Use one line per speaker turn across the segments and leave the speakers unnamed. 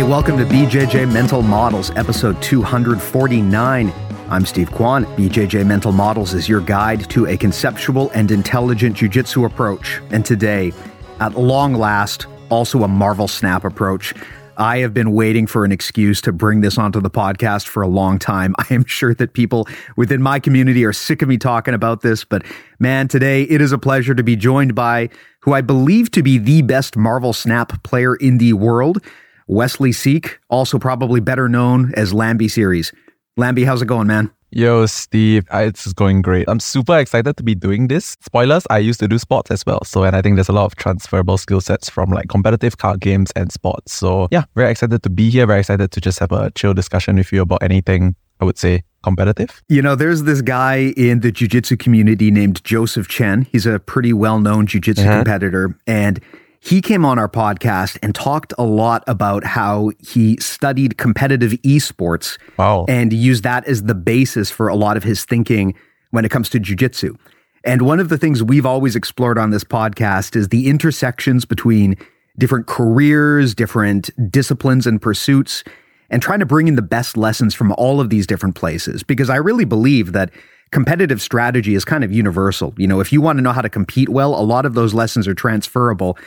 Hey, welcome to BJJ Mental Models, episode 249. I'm Steve Kwan. BJJ Mental Models is your guide to a conceptual and intelligent jiu-jitsu approach. And today, at long last, also a Marvel Snap approach. I have been waiting for an excuse to bring this onto the podcast for a long time. I am sure that people within my community are sick of me talking about this, but man, today it is a pleasure to be joined by who I believe to be the best Marvel Snap player in the world. Wesley Seek, also probably better known as Lamby Series. Lamby, how's it going, man?
Yo, Steve, it's going great. I'm super excited to be doing this. Spoilers, I used to do sports as well. So, and I think there's a lot of transferable skill sets from like competitive card games and sports. So, yeah, very excited to be here. Very excited to just have a chill discussion with you about anything, I would say, competitive.
You know, there's this guy in the jiu-jitsu community named Jozef Chen. He's a pretty well-known jiu-jitsu uh-huh. competitor. And he came on our podcast and talked a lot about how he studied competitive esports
wow.
and used that as the basis for a lot of his thinking when it comes to jujitsu. And one of the things we've always explored on this podcast is the intersections between different careers, different disciplines and pursuits, and trying to bring in the best lessons from all of these different places. Because I really believe that competitive strategy is kind of universal. You know, if you want to know how to compete well, a lot of those lessons are transferable.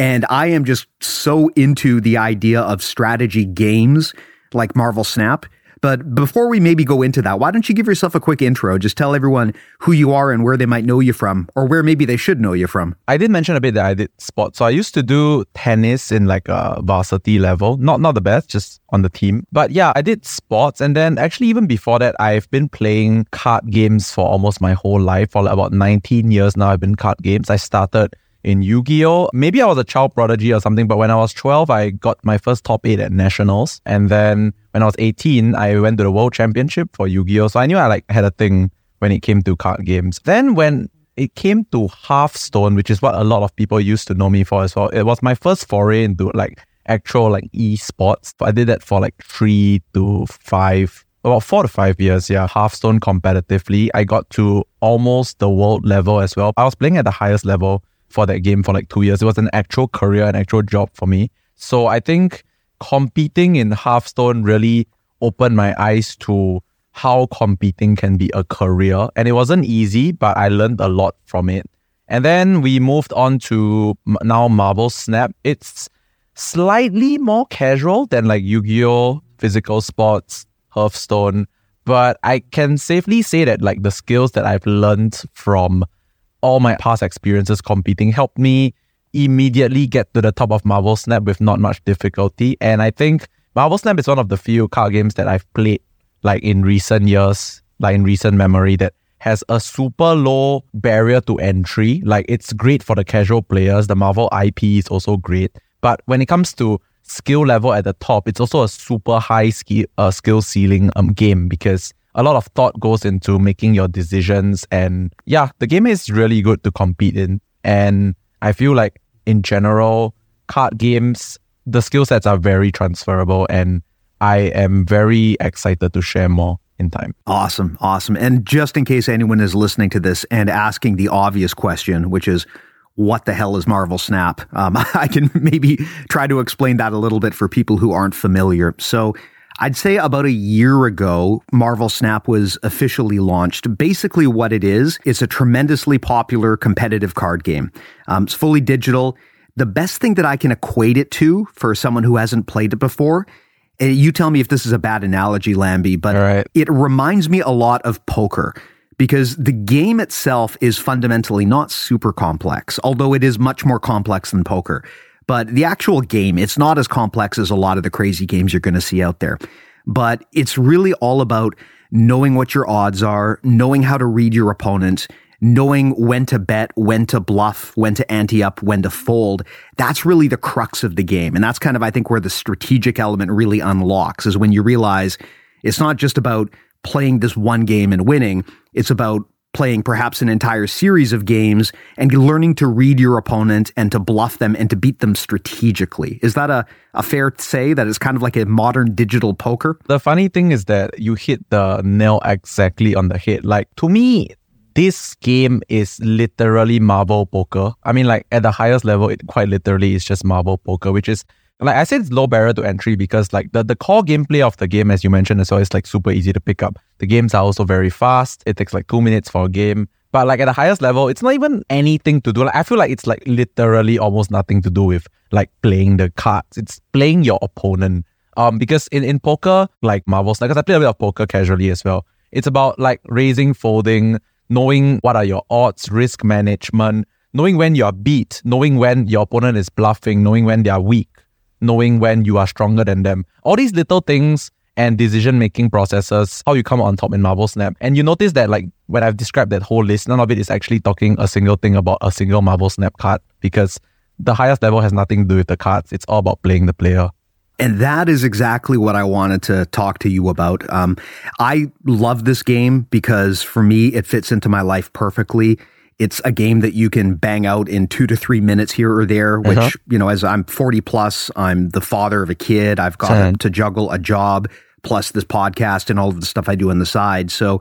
And I am just so into the idea of strategy games like Marvel Snap. But before we maybe go into that, why don't you give yourself a quick intro? Just tell everyone who you are and where they might know you from, or where maybe they should know you from.
I did mention a bit that I did sports. So I used to do tennis in like a varsity level. Not not the best, just on the team. But yeah, I did sports. And then actually even before that, I've been playing card games for almost my whole life. For about 19 years now, I've been card games. I started in Yu-Gi-Oh. Maybe I was a child prodigy or something, but when I was 12, I got my first top 8 at nationals. And then when I was 18, I went to the world championship for Yu-Gi-Oh. So I knew I like had a thing when it came to card games. Then when it came to Hearthstone, which is what a lot of people used to know me for as well, it was my first foray into like actual like esports. I did that for like three to five about four to five years, yeah, Hearthstone competitively. I got to almost the world level as well. I was playing at the highest level for that game for like two years. It was an actual career, an actual job for me. So I think competing in Hearthstone really opened my eyes to how competing can be a career. And it wasn't easy, but I learned a lot from it. And then we moved on to now Marvel Snap. It's slightly more casual than like Yu Gi Oh! physical sports, Hearthstone. But I can safely say that like the skills that I've learned from all my past experiences competing helped me immediately get to the top of Marvel Snap with not much difficulty. And I think Marvel Snap is one of the few card games that I've played like in recent years, like in recent memory that has a super low barrier to entry. Like it's great for the casual players. The Marvel IP is also great. But when it comes to skill level at the top, it's also a super high skill uh, skill ceiling um game because a lot of thought goes into making your decisions. And yeah, the game is really good to compete in. And I feel like in general, card games, the skill sets are very transferable. And I am very excited to share more in time.
Awesome. Awesome. And just in case anyone is listening to this and asking the obvious question, which is, what the hell is Marvel Snap? Um, I can maybe try to explain that a little bit for people who aren't familiar. So, I'd say about a year ago, Marvel Snap was officially launched. Basically, what it is, it's a tremendously popular competitive card game. Um, it's fully digital. The best thing that I can equate it to for someone who hasn't played it before, You tell me if this is a bad analogy, Lamby, but
right.
it reminds me a lot of poker because the game itself is fundamentally not super complex, although it is much more complex than poker. But the actual game, it's not as complex as a lot of the crazy games you're going to see out there. But it's really all about knowing what your odds are, knowing how to read your opponent, knowing when to bet, when to bluff, when to ante up, when to fold. That's really the crux of the game. And that's kind of, I think, where the strategic element really unlocks is when you realize it's not just about playing this one game and winning. It's about playing perhaps an entire series of games and learning to read your opponent and to bluff them and to beat them strategically. Is that a, a fair say that it's kind of like a modern digital poker?
The funny thing is that you hit the nail exactly on the head. Like to me, this game is literally Marvel poker. I mean, like at the highest level, it quite literally is just Marvel poker, which is like I said, it's low barrier to entry because like the, the core gameplay of the game, as you mentioned is like super easy to pick up. The games are also very fast. It takes like two minutes for a game. But like at the highest level, it's not even anything to do. Like I feel like it's like literally almost nothing to do with like playing the cards. It's playing your opponent. Um, because in, in poker, like like because I play a bit of poker casually as well. It's about like raising, folding, knowing what are your odds, risk management, knowing when you're beat, knowing when your opponent is bluffing, knowing when they are weak knowing when you are stronger than them. All these little things and decision making processes, how you come on top in Marvel Snap. And you notice that, like, when I've described that whole list, none of it is actually talking a single thing about a single Marvel Snap card because the highest level has nothing to do with the cards. It's all about playing the player.
And that is exactly what I wanted to talk to you about. Um, I love this game because for me, it fits into my life perfectly. It's a game that you can bang out in two to three minutes here or there, which, uh-huh. you know, as I'm 40 plus, I'm the father of a kid. I've got to juggle a job plus this podcast and all of the stuff I do on the side. So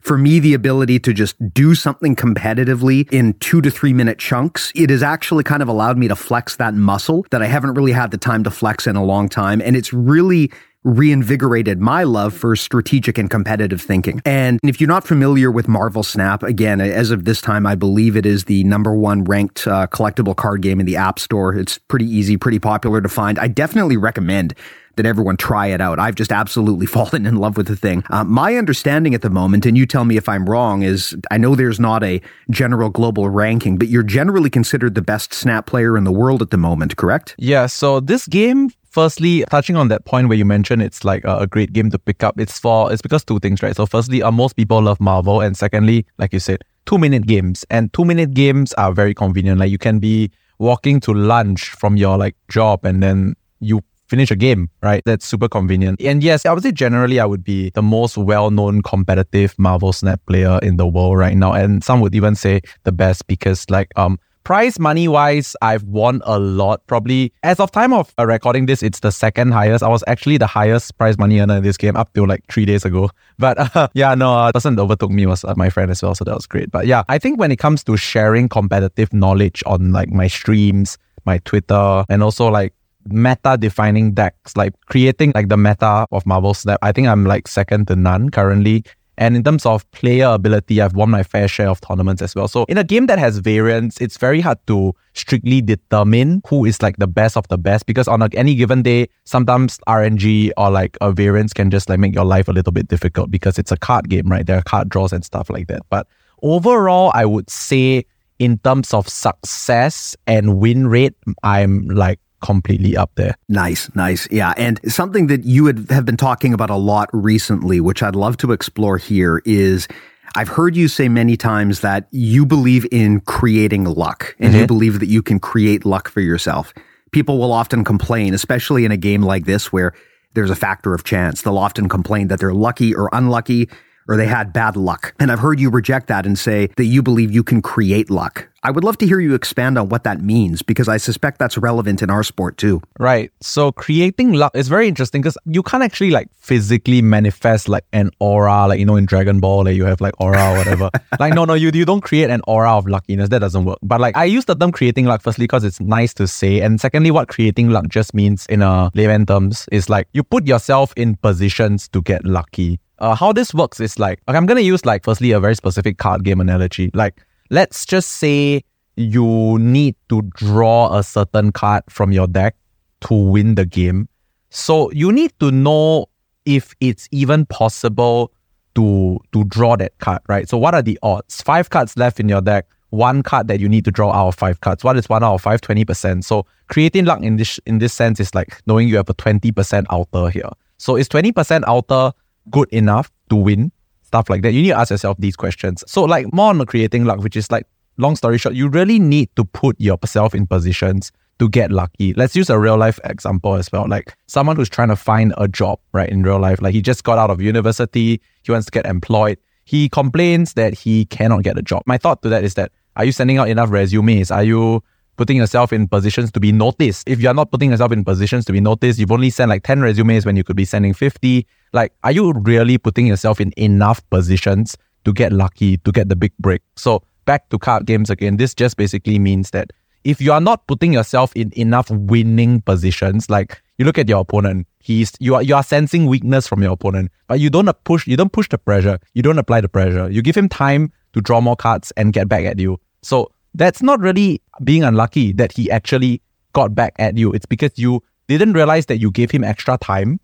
for me, the ability to just do something competitively in two to three minute chunks, it has actually kind of allowed me to flex that muscle that I haven't really had the time to flex in a long time. And it's really reinvigorated my love for strategic and competitive thinking. And if you're not familiar with Marvel Snap, again, as of this time, I believe it is the number one ranked uh, collectible card game in the App Store. It's pretty easy, pretty popular to find. I definitely recommend that everyone try it out. I've just absolutely fallen in love with the thing. Uh, my understanding at the moment, and you tell me if I'm wrong, is I know there's not a general global ranking, but you're generally considered the best snap player in the world at the moment, correct?
Yeah. So this game firstly, touching on that point where you mentioned it's like a, great game to pick up, it's for it's because two things, right? So firstly, uh, most people love Marvel, and secondly, like you said, two minute games, and two minute games are very convenient. Like you can be walking to lunch from your like job, and then you finish a game, right? That's super convenient. And yes, I would say generally I would be the most well-known competitive Marvel Snap player in the world right now. And some would even say the best because like um Prize money wise, I've won a lot. Probably as of time of uh, recording this, it's the second highest. I was actually the highest prize money earner in this game up till like three days ago. But uh, yeah, no, uh, the person that overtook me was uh, my friend as well, so that was great. But yeah, I think when it comes to sharing competitive knowledge on like my streams, my Twitter, and also like meta defining decks, like creating like the meta of Marvel Snap, I think I'm like second to none currently. And in terms of player ability, I've won my fair share of tournaments as well. So in a game that has variance, it's very hard to strictly determine who is like the best of the best because on any given day, sometimes RNG or like a variance can just like make your life a little bit difficult because it's a card game, right? There are card draws and stuff like that. But overall, I would say in terms of success and win rate, I'm like completely up there.
Nice, nice. Yeah. And something that you would have been talking about a lot recently, which I'd love to explore here, is I've heard you say many times that you believe in creating luck and mm-hmm. you believe that you can create luck for yourself. People will often complain, especially in a game like this where there's a factor of chance. They'll often complain that they're lucky or unlucky or they had bad luck. And I've heard you reject that and say that you believe you can create luck. I would love to hear you expand on what that means because I suspect that's relevant in our sport too.
Right. So creating luck is very interesting because you can't actually like physically manifest like an aura, like you know in Dragon Ball, like you have like aura or whatever. like no, no, you you don't create an aura of luckiness. That doesn't work. But like I use the term creating luck firstly because it's nice to say, and secondly, what creating luck just means in a layman terms is like you put yourself in positions to get lucky. Uh, how this works is like okay, I'm gonna use like firstly a very specific card game analogy. Like let's just say you need to draw a certain card from your deck to win the game. So you need to know if it's even possible to to draw that card, right? So what are the odds? Five cards left in your deck, one card that you need to draw out of five cards. What is one out of five? 20%. So creating luck in this in this sense is like knowing you have a 20% outer here. So is 20% outer good enough to win? Stuff like that. You need to ask yourself these questions. So like more on creating luck, which is like long story short, you really need to put yourself in positions to get lucky. Let's use a real life example as well. Like someone who's trying to find a job, right, in real life. Like he just got out of university, he wants to get employed. He complains that he cannot get a job. My thought to that is that are you sending out enough resumes? Are you putting yourself in positions to be noticed? If you're not putting yourself in positions to be noticed, you've only sent like 10 resumes when you could be sending 50. Like, are you really putting yourself in enough positions to get lucky, to get the big break? So back to card games again, this just basically means that if you are not putting yourself in enough winning positions, like you look at your opponent, he's you are you are sensing weakness from your opponent, but you don't push you don't push the pressure, you don't apply the pressure. You give him time to draw more cards and get back at you. So that's not really being unlucky that he actually got back at you. It's because you didn't realize that you gave him extra time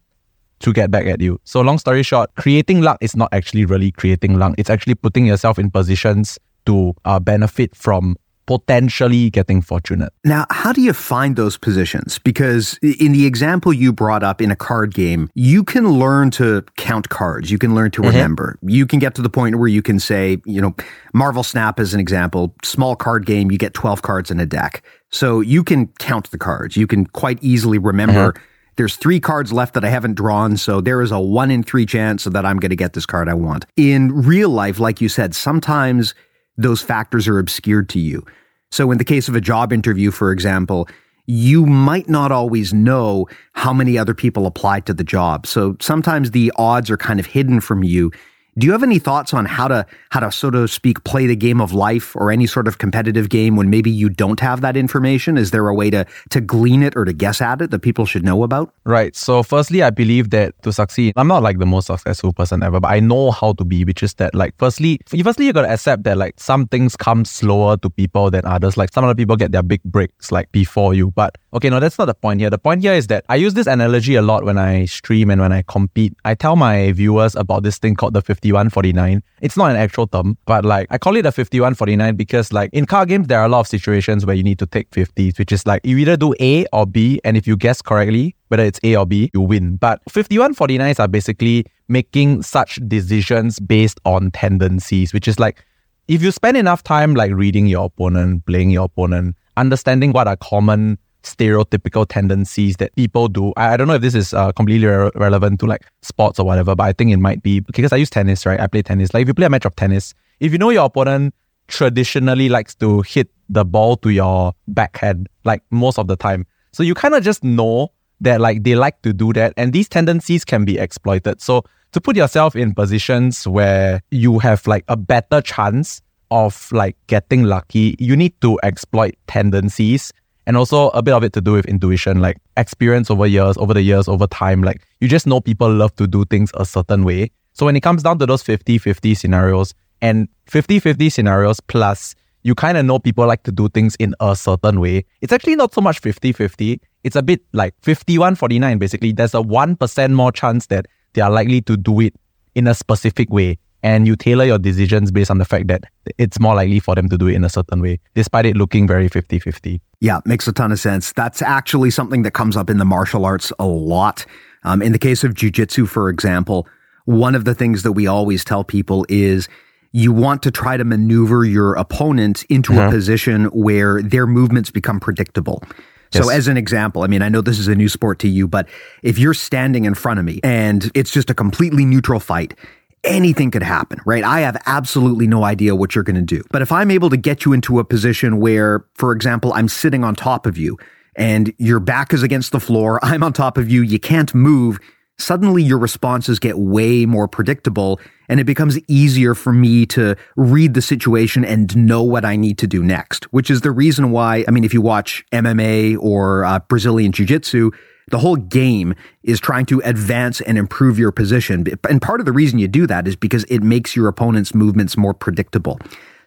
to get back at you. So long story short, creating luck is not actually really creating luck. It's actually putting yourself in positions to uh, benefit from potentially getting fortunate.
Now, how do you find those positions? Because in the example you brought up in a card game, you can learn to count cards. You can learn to mm-hmm. remember. You can get to the point where you can say, you know, Marvel Snap as an example, small card game, you get 12 cards in a deck. So you can count the cards. You can quite easily remember. Mm-hmm. There's three cards left that I haven't drawn, so there is a one in three chance that I'm going to get this card I want. In real life, like you said, sometimes those factors are obscured to you. So, in the case of a job interview, for example, you might not always know how many other people applied to the job. So sometimes the odds are kind of hidden from you do you have any thoughts on how to how to so to speak play the game of life or any sort of competitive game when maybe you don't have that information? Is there a way to to glean it or to guess at it that people should know about?
Right. So firstly, I believe that to succeed, I'm not like the most successful person ever, but I know how to be, which is that like firstly, firstly you gotta accept that like some things come slower to people than others. Like some other people get their big breaks like before you. But okay, no, that's not the point here. The point here is that I use this analogy a lot when I stream and when I compete. I tell my viewers about this thing called the 50 5149. It's not an actual term, but like I call it a 5149 because like in card games, there are a lot of situations where you need to take 50s, which is like you either do A or B, and if you guess correctly, whether it's A or B, you win. But 5149s are basically making such decisions based on tendencies, which is like if you spend enough time like reading your opponent, playing your opponent, understanding what are common stereotypical tendencies that people do. I, I don't know if this is uh, completely re- relevant to like sports or whatever, but I think it might be because I use tennis, right? I play tennis. Like if you play a match of tennis, if you know your opponent traditionally likes to hit the ball to your backhand, like most of the time, so you kind of just know that like they like to do that, and these tendencies can be exploited. So to put yourself in positions where you have like a better chance of like getting lucky, you need to exploit tendencies and also a bit of it to do with intuition, like experience over years, over the years, over time. Like you just know people love to do things a certain way. So when it comes down to those 50 50 scenarios and 50 50 scenarios plus, you kind of know people like to do things in a certain way. It's actually not so much 50 50. It's a bit like 51 49 basically. There's a 1% more chance that they are likely to do it in a specific way and you tailor your decisions based on the fact that it's more likely for them to do it in a certain way, despite it looking very 50 50.
Yeah, makes a ton of sense. That's actually something that comes up in the martial arts a lot. Um, in the case of jujitsu, for example, one of the things that we always tell people is you want to try to maneuver your opponent into mm-hmm. a position where their movements become predictable. So, yes. as an example, I mean, I know this is a new sport to you, but if you're standing in front of me and it's just a completely neutral fight anything could happen, right? I have absolutely no idea what you're going to do. But if I'm able to get you into a position where, for example, I'm sitting on top of you and your back is against the floor, I'm on top of you, you can't move, suddenly your responses get way more predictable and it becomes easier for me to read the situation and know what I need to do next, which is the reason why, I mean, if you watch MMA or uh, Brazilian Jiu Jitsu, the whole game is trying to advance and improve your position. And part of the reason you do that is because it makes your opponent's movements more predictable.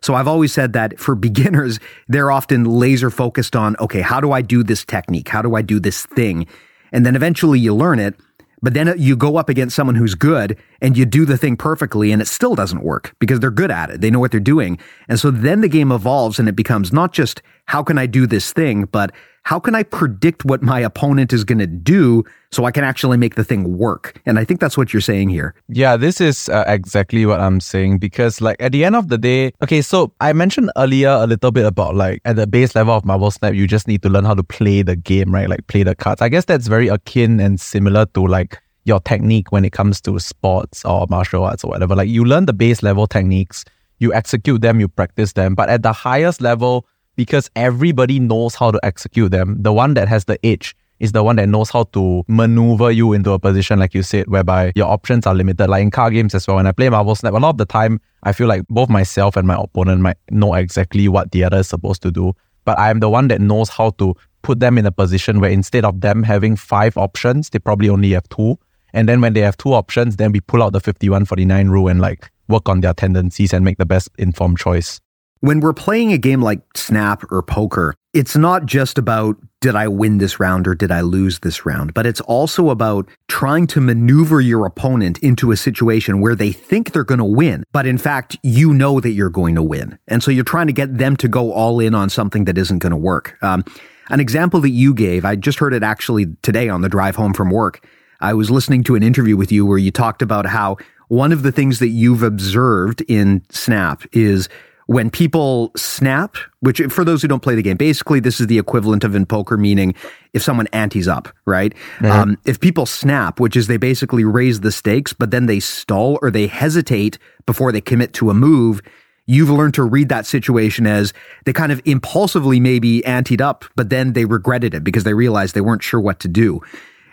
So I've always said that for beginners, they're often laser focused on, okay, how do I do this technique? How do I do this thing? And then eventually you learn it. But then you go up against someone who's good and you do the thing perfectly and it still doesn't work because they're good at it. They know what they're doing. And so then the game evolves and it becomes not just how can I do this thing, but how can I predict what my opponent is going to do so I can actually make the thing work? And I think that's what you're saying here.
Yeah, this is uh, exactly what I'm saying because, like, at the end of the day, okay, so I mentioned earlier a little bit about like at the base level of Marvel Snap, you just need to learn how to play the game, right? Like, play the cards. I guess that's very akin and similar to like your technique when it comes to sports or martial arts or whatever. Like, you learn the base level techniques, you execute them, you practice them, but at the highest level, because everybody knows how to execute them. The one that has the edge is the one that knows how to maneuver you into a position, like you said, whereby your options are limited. Like in car games as well. When I play Marvel Snap, a lot of the time, I feel like both myself and my opponent might know exactly what the other is supposed to do. But I am the one that knows how to put them in a position where instead of them having five options, they probably only have two. And then when they have two options, then we pull out the 5149 rule and like work on their tendencies and make the best informed choice.
When we're playing a game like Snap or poker, it's not just about did I win this round or did I lose this round, but it's also about trying to maneuver your opponent into a situation where they think they're going to win, but in fact, you know that you're going to win. And so you're trying to get them to go all in on something that isn't going to work. Um, an example that you gave, I just heard it actually today on the drive home from work. I was listening to an interview with you where you talked about how one of the things that you've observed in Snap is when people snap, which for those who don't play the game, basically this is the equivalent of in poker, meaning if someone antes up, right? Mm-hmm. Um, if people snap, which is they basically raise the stakes, but then they stall or they hesitate before they commit to a move, you've learned to read that situation as they kind of impulsively maybe anteed up, but then they regretted it because they realized they weren't sure what to do.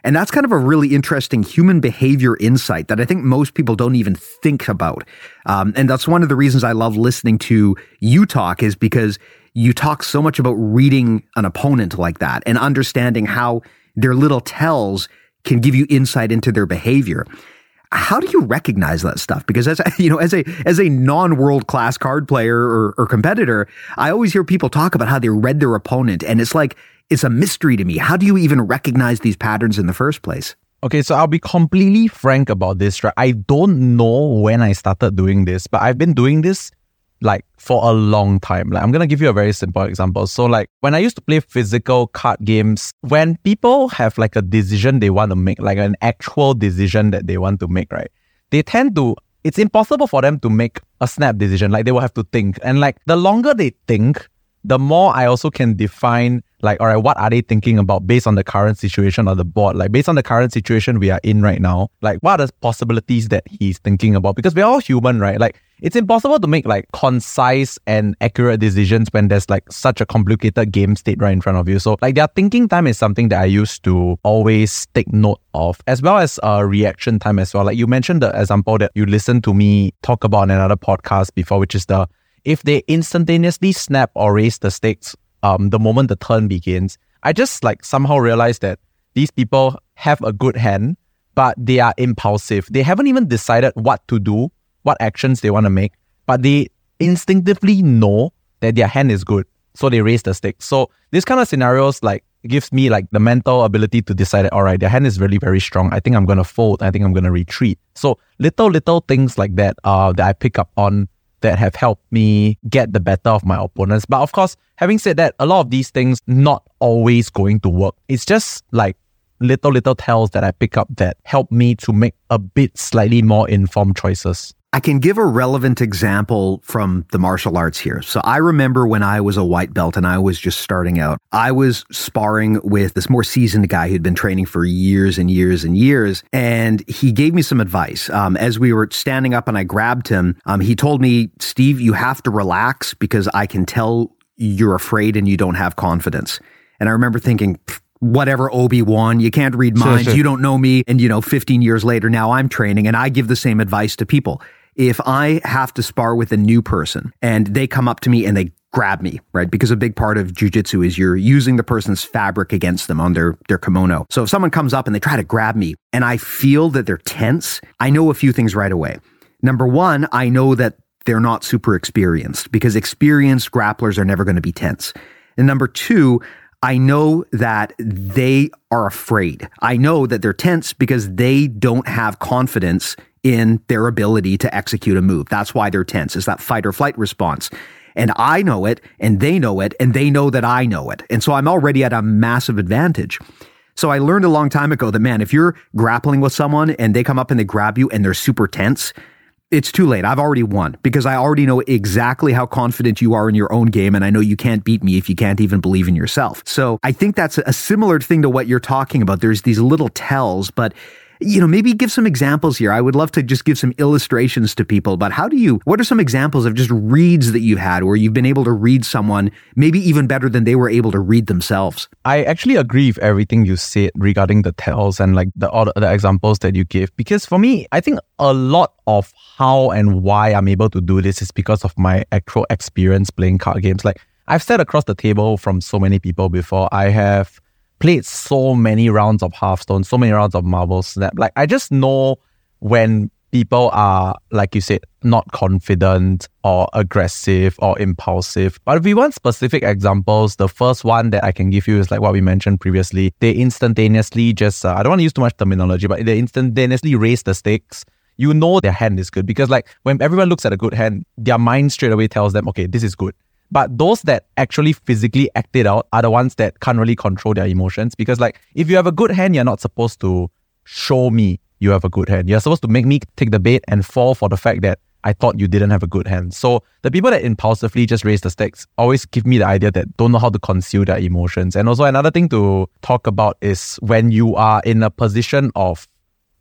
And that's kind of a really interesting human behavior insight that I think most people don't even think about. Um, and that's one of the reasons I love listening to you talk is because you talk so much about reading an opponent like that and understanding how their little tells can give you insight into their behavior. How do you recognize that stuff? Because as you know, as a as a non world class card player or, or competitor, I always hear people talk about how they read their opponent, and it's like it's a mystery to me. How do you even recognize these patterns in the first place?
Okay, so I'll be completely frank about this, right? I don't know when I started doing this, but I've been doing this like for a long time. Like I'm gonna give you a very simple example. So like when I used to play physical card games, when people have like a decision they want to make, like an actual decision that they want to make, right? They tend to it's impossible for them to make a snap decision. Like they will have to think. And like the longer they think, the more I also can define like, all right, what are they thinking about based on the current situation on the board? Like, based on the current situation we are in right now, like, what are the possibilities that he's thinking about? Because we're all human, right? Like, it's impossible to make like concise and accurate decisions when there's like such a complicated game state right in front of you. So, like, their thinking time is something that I used to always take note of, as well as uh, reaction time as well. Like, you mentioned the example that you listened to me talk about in another podcast before, which is the if they instantaneously snap or raise the stakes um, the moment the turn begins, I just like somehow realized that these people have a good hand, but they are impulsive. They haven't even decided what to do, what actions they want to make, but they instinctively know that their hand is good. So they raise the stakes. So this kind of scenarios like gives me like the mental ability to decide that, all right, their hand is really very strong. I think I'm to fold. I think I'm to retreat. So little, little things like that uh, that I pick up on that have helped me get the better of my opponents. But of course, having said that, a lot of these things not always going to work. It's just like little little tells that I pick up that help me to make a bit slightly more informed choices.
I can give a relevant example from the martial arts here. So I remember when I was a white belt and I was just starting out, I was sparring with this more seasoned guy who'd been training for years and years and years. And he gave me some advice. Um, as we were standing up and I grabbed him, um, he told me, Steve, you have to relax because I can tell you're afraid and you don't have confidence. And I remember thinking, whatever Obi-Wan, you can't read minds. Sure, sure. You don't know me. And, you know, 15 years later, now I'm training and I give the same advice to people if I have to spar with a new person and they come up to me and they grab me, right? Because a big part of jujitsu is you're using the person's fabric against them on their, their kimono. So if someone comes up and they try to grab me and I feel that they're tense, I know a few things right away. Number one, I know that they're not super experienced because experienced grapplers are never going to be tense. And number two, I know that they are afraid. I know that they're tense because they don't have confidence in their ability to execute a move. That's why they're tense. Is that fight or flight response. And I know it and they know it and they know that I know it. And so I'm already at a massive advantage. So I learned a long time ago that man, if you're grappling with someone and they come up and they grab you and they're super tense, it's too late. I've already won because I already know exactly how confident you are in your own game. And I know you can't beat me if you can't even believe in yourself. So I think that's a similar thing to what you're talking about. There's these little tells, but you know, maybe give some examples here. I would love to just give some illustrations to people about how do you, what are some examples of just reads that you've had where you've been able to read someone maybe even better than they were able to read themselves?
I actually agree with everything you said regarding the tells and like the other the examples that you give. Because for me, I think a lot of how and why I'm able to do this is because of my actual experience playing card games. Like I've sat across the table from so many people before. I have played so many rounds of Hearthstone, so many rounds of Marvel Snap. Like I just know when people are, like you said, not confident or aggressive or impulsive. But if we want specific examples, the first one that I can give you is like what we mentioned previously. They instantaneously just, uh, I don't want to use too much terminology, but they instantaneously raise the stakes. You know their hand is good because, like, when everyone looks at a good hand, their mind straight away tells them, okay, this is good. But those that actually physically act it out are the ones that can't really control their emotions. Because, like, if you have a good hand, you're not supposed to show me you have a good hand. You're supposed to make me take the bait and fall for the fact that I thought you didn't have a good hand. So the people that impulsively just raise the stakes always give me the idea that don't know how to conceal their emotions. And also another thing to talk about is when you are in a position of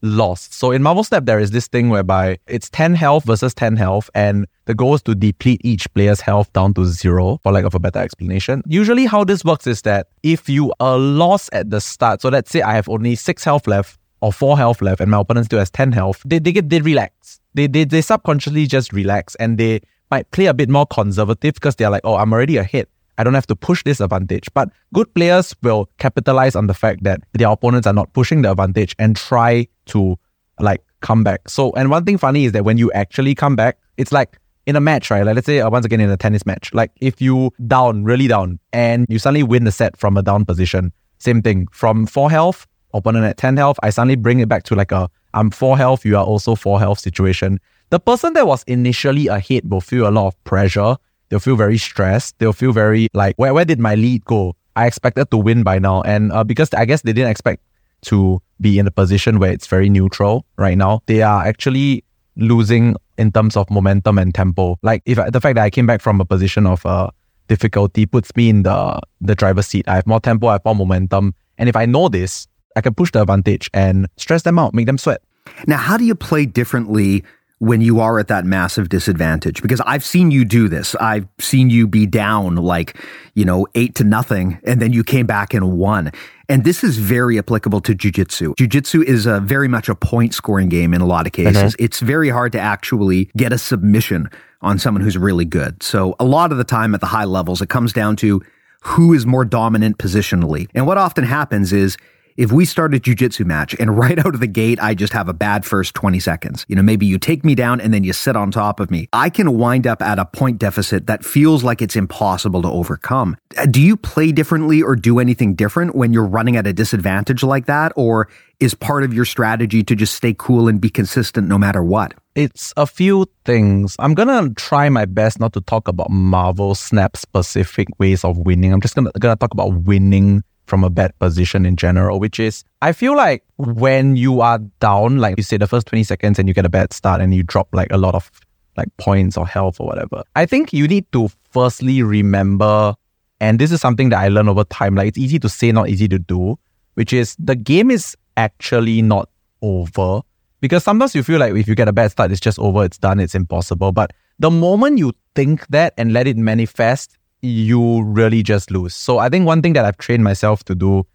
lost. So in Marvel Snap, there is this thing whereby it's 10 health versus 10 health, and the goal is to deplete each player's health down to zero, for lack of a better explanation. Usually, how this works is that if you are lost at the start, so let's say I have only six health left or four health left, and my opponent still has 10 health, they, they get they relax. They, they they subconsciously just relax and they might play a bit more conservative because they're like, oh, I'm already ahead. I don't have to push this advantage. But good players will capitalize on the fact that their opponents are not pushing the advantage and try to like come back. So, and one thing funny is that when you actually come back, it's like in a match, right? Like let's say uh, once again in a tennis match, like if you down, really down, and you suddenly win the set from a down position, same thing. From four health, opponent at 10 health, I suddenly bring it back to like a I'm four health, you are also four health situation. The person that was initially ahead will feel a lot of pressure. They'll feel very stressed. They'll feel very like, where, where did my lead go? I expected to win by now. And uh, because I guess they didn't expect to be in a position where it's very neutral right now. They are actually losing in terms of momentum and tempo. Like if the fact that I came back from a position of uh, difficulty puts me in the the driver's seat. I have more tempo, I have more momentum, and if I know this, I can push the advantage and stress them out, make them sweat.
Now, how do you play differently when you are at that massive disadvantage because I've seen you do this. I've seen you be down like, you know, eight to nothing and then you came back and won. And this is very applicable to jujitsu. Jujitsu is a very much a point scoring game in a lot of cases. Mm-hmm. It's very hard to actually get a submission on someone who's really good. So a lot of the time at the high levels, it comes down to who is more dominant positionally. And what often happens is if we start a jujitsu match and right out of the gate, I just have a bad first 20 seconds, you know, maybe you take me down and then you sit on top of me, I can wind up at a point deficit that feels like it's impossible to overcome. Uh, do you play differently or do anything different when you're running at a disadvantage like that? Or is part of your strategy to just stay cool and be consistent no matter what?
It's a few things. I'm gonna try my best not to talk about Marvel Snap specific ways of winning. I'm just gonna gonna talk about winning from a bad position in general, which is I feel like when you are down, like you say the first 20 seconds and you get a bad start and you drop like a lot of like points or health or whatever. I think you need to firstly remember, and this is something that I learned over time, like it's easy to say, not easy to do, which is the game is actually not over. Because sometimes you feel like if you get a bad start, it's just over, it's done, it's impossible. But the moment you think that and let it manifest, you really just lose. So I think one thing that I've trained myself to do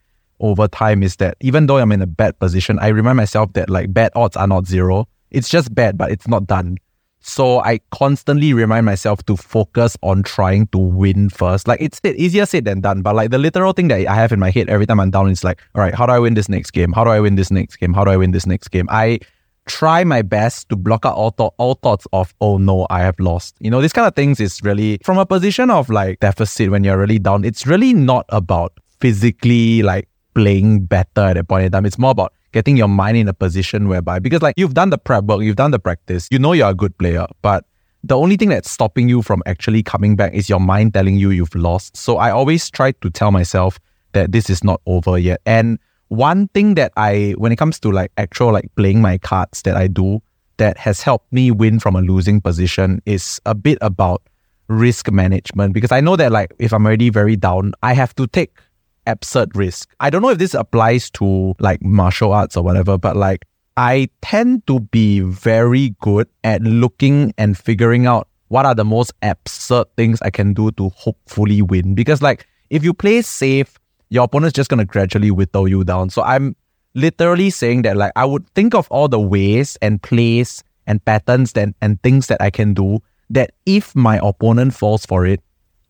over time is that even though I'm in a bad position, I remind myself that like bad odds are not zero. It's just bad, but it's not done. So I constantly remind myself to focus on trying to win first. Like it's easier said than done, but like the literal thing that I have in my head every time I'm down is like, all right, how do I win this next game? How do I win this next game? How do I win this next game? I try my best to block out all, th- all thoughts of, oh no, I have lost. You know, these kind of things is really from a position of like deficit when you're really down. It's really not about physically like playing better at that point in time. It's more about getting your mind in a position whereby because like you've done the prep work, you've done the practice, you know you're a good player, but the only thing that's stopping you from actually coming back is your mind telling you you've lost. So I always try to tell myself that this is not over yet. And one thing that I, when it comes to like actual like playing my cards that I do, that has helped me win from a losing position is a bit about risk management because I know that like if I'm already very down, I have to take absurd risk. I don't know if this applies to like martial arts or whatever, but like I tend to be very good at looking and figuring out what are the most absurd things I can do to hopefully win. Because like if you play safe, your opponent's just gonna gradually whittle you down. So I'm literally saying that like I would think of all the ways and plays and patterns and, and things that I can do that if my opponent falls for it,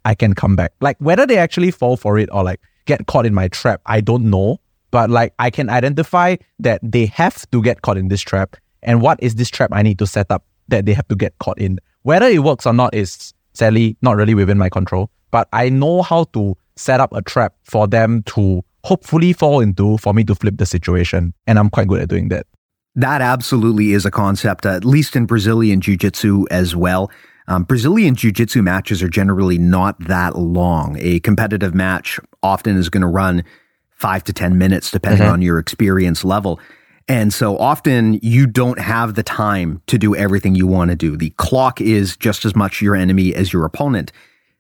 I can come back. Like whether they actually fall for it or like get caught in my trap, I don't know. But like I can identify that they have to get caught in this trap. And what is this trap I need to set up that they have to get caught in? Whether it works or not is sadly not really within my control. But I know how to set up a trap for them to hopefully fall into for me to flip the situation. And I'm quite good at doing that.
That absolutely is a concept, at least in Brazilian Jiu Jitsu as well. Um, Brazilian Jiu Jitsu matches are generally not that long. A competitive match often is going to run five to 10 minutes, depending mm-hmm. on your experience level. And so often you don't have the time to do everything you want to do. The clock is just as much your enemy as your opponent.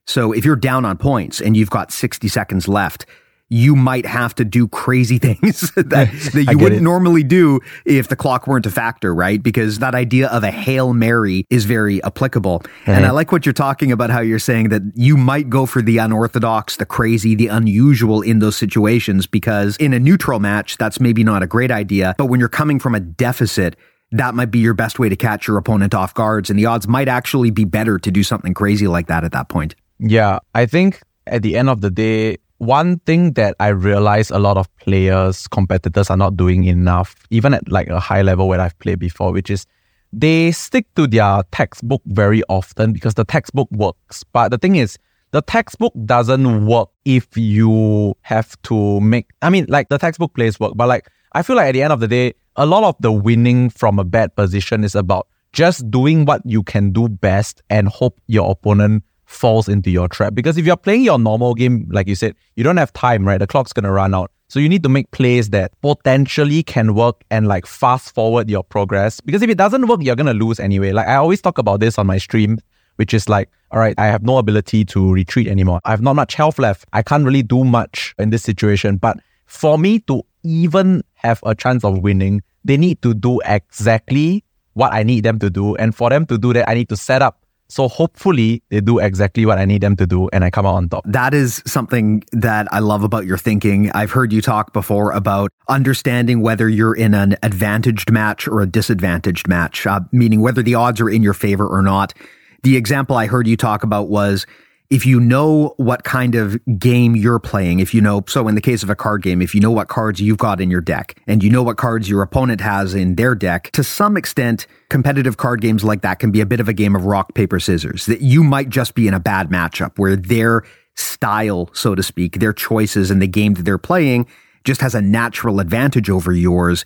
So if you're down on points and you've got 60 seconds left, you might have to do crazy things that, that you wouldn't it. normally do if the clock weren't a factor, right? Because that idea of a Hail Mary is very applicable. Mm-hmm. And I like what you're talking about, how you're saying that you might go for the unorthodox, the crazy, the unusual in those situations, because in a neutral match, that's maybe not a great idea. But when you're coming from a deficit, that might be your best way to catch your opponent off guards. And the odds might actually be better to do something crazy like that at that point.
Yeah. I think at the end of the day, one thing that I realize a lot of players, competitors are not doing enough, even at like a high level where I've played before, which is they stick to their textbook very often because the textbook works. But the thing is, the textbook doesn't work if you have to make, I mean, like the textbook plays work, but like I feel like at the end of the day, a lot of the winning from a bad position is about just doing what you can do best and hope your opponent falls into your trap. Because if you're playing your normal game, like you said, you don't have time, right? The clock's gonna run out. So you need to make plays that potentially can work and like fast forward your progress. Because if it doesn't work, you're gonna lose anyway. Like I always talk about this on my stream, which is like, all right, I have no ability to retreat anymore. I have not much health left. I can't really do much in this situation. But for me to even have a chance of winning, they need to do exactly what I need them to do. And for them to do that, I need to set up so hopefully they do exactly what I need them to do and I come out on top.
That is something that I love about your thinking. I've heard you talk before about understanding whether you're in an advantaged match or a disadvantaged match, uh, meaning whether the odds are in your favor or not. The example I heard you talk about was if you know what kind of game you're playing, if you know, so in the case of a card game, if you know what cards you've got in your deck and you know what cards your opponent has in their deck, to some extent, competitive card games like that can be a bit of a game of rock, paper, scissors. That you might just be in a bad matchup where their style, so to speak, their choices and the game that they're playing just has a natural advantage over yours.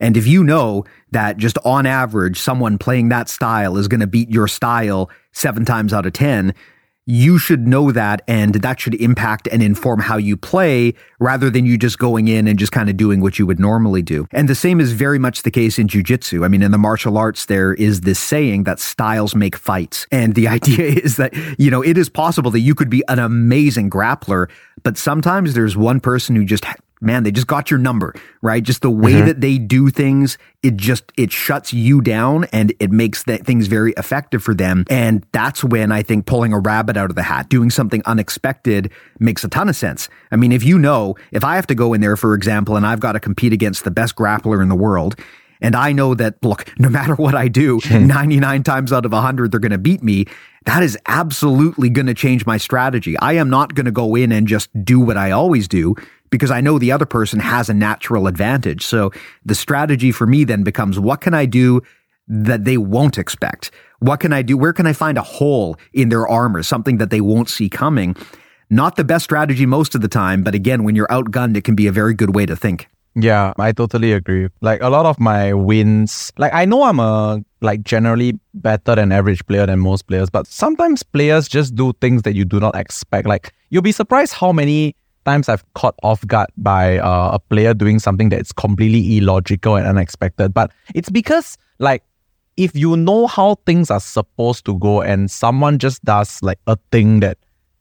And if you know that just on average, someone playing that style is going to beat your style seven times out of 10, you should know that and that should impact and inform how you play rather than you just going in and just kind of doing what you would normally do. And the same is very much the case in jujitsu. I mean, in the martial arts, there is this saying that styles make fights. And the idea is that, you know, it is possible that you could be an amazing grappler, but sometimes there's one person who just man, they just got your number, right? Just the way mm-hmm. that they do things, it just, it shuts you down and it makes that things very effective for them. And that's when I think pulling a rabbit out of the hat, doing something unexpected makes a ton of sense. I mean, if you know, if I have to go in there, for example, and I've got to compete against the best grappler in the world, and I know that, look, no matter what I do, hmm. 99 times out of 100, they're going to beat me. That is absolutely going to change my strategy. I am not going to go in and just do what I always do because I know the other person has a natural advantage. So the strategy for me then becomes what can I do that they won't expect? What can I do? Where can I find a hole in their armor, something that they won't see coming? Not the best strategy most of the time, but again, when you're outgunned, it can be a very good way to think.
Yeah, I totally agree. Like a lot of my wins, like I know I'm a like generally better than average player than most players, but sometimes players just do things that you do not expect. Like you'll be surprised how many times I've caught off guard by uh, a player doing something that's completely illogical and unexpected. But it's because like if you know how things are supposed to go and someone just does like a thing that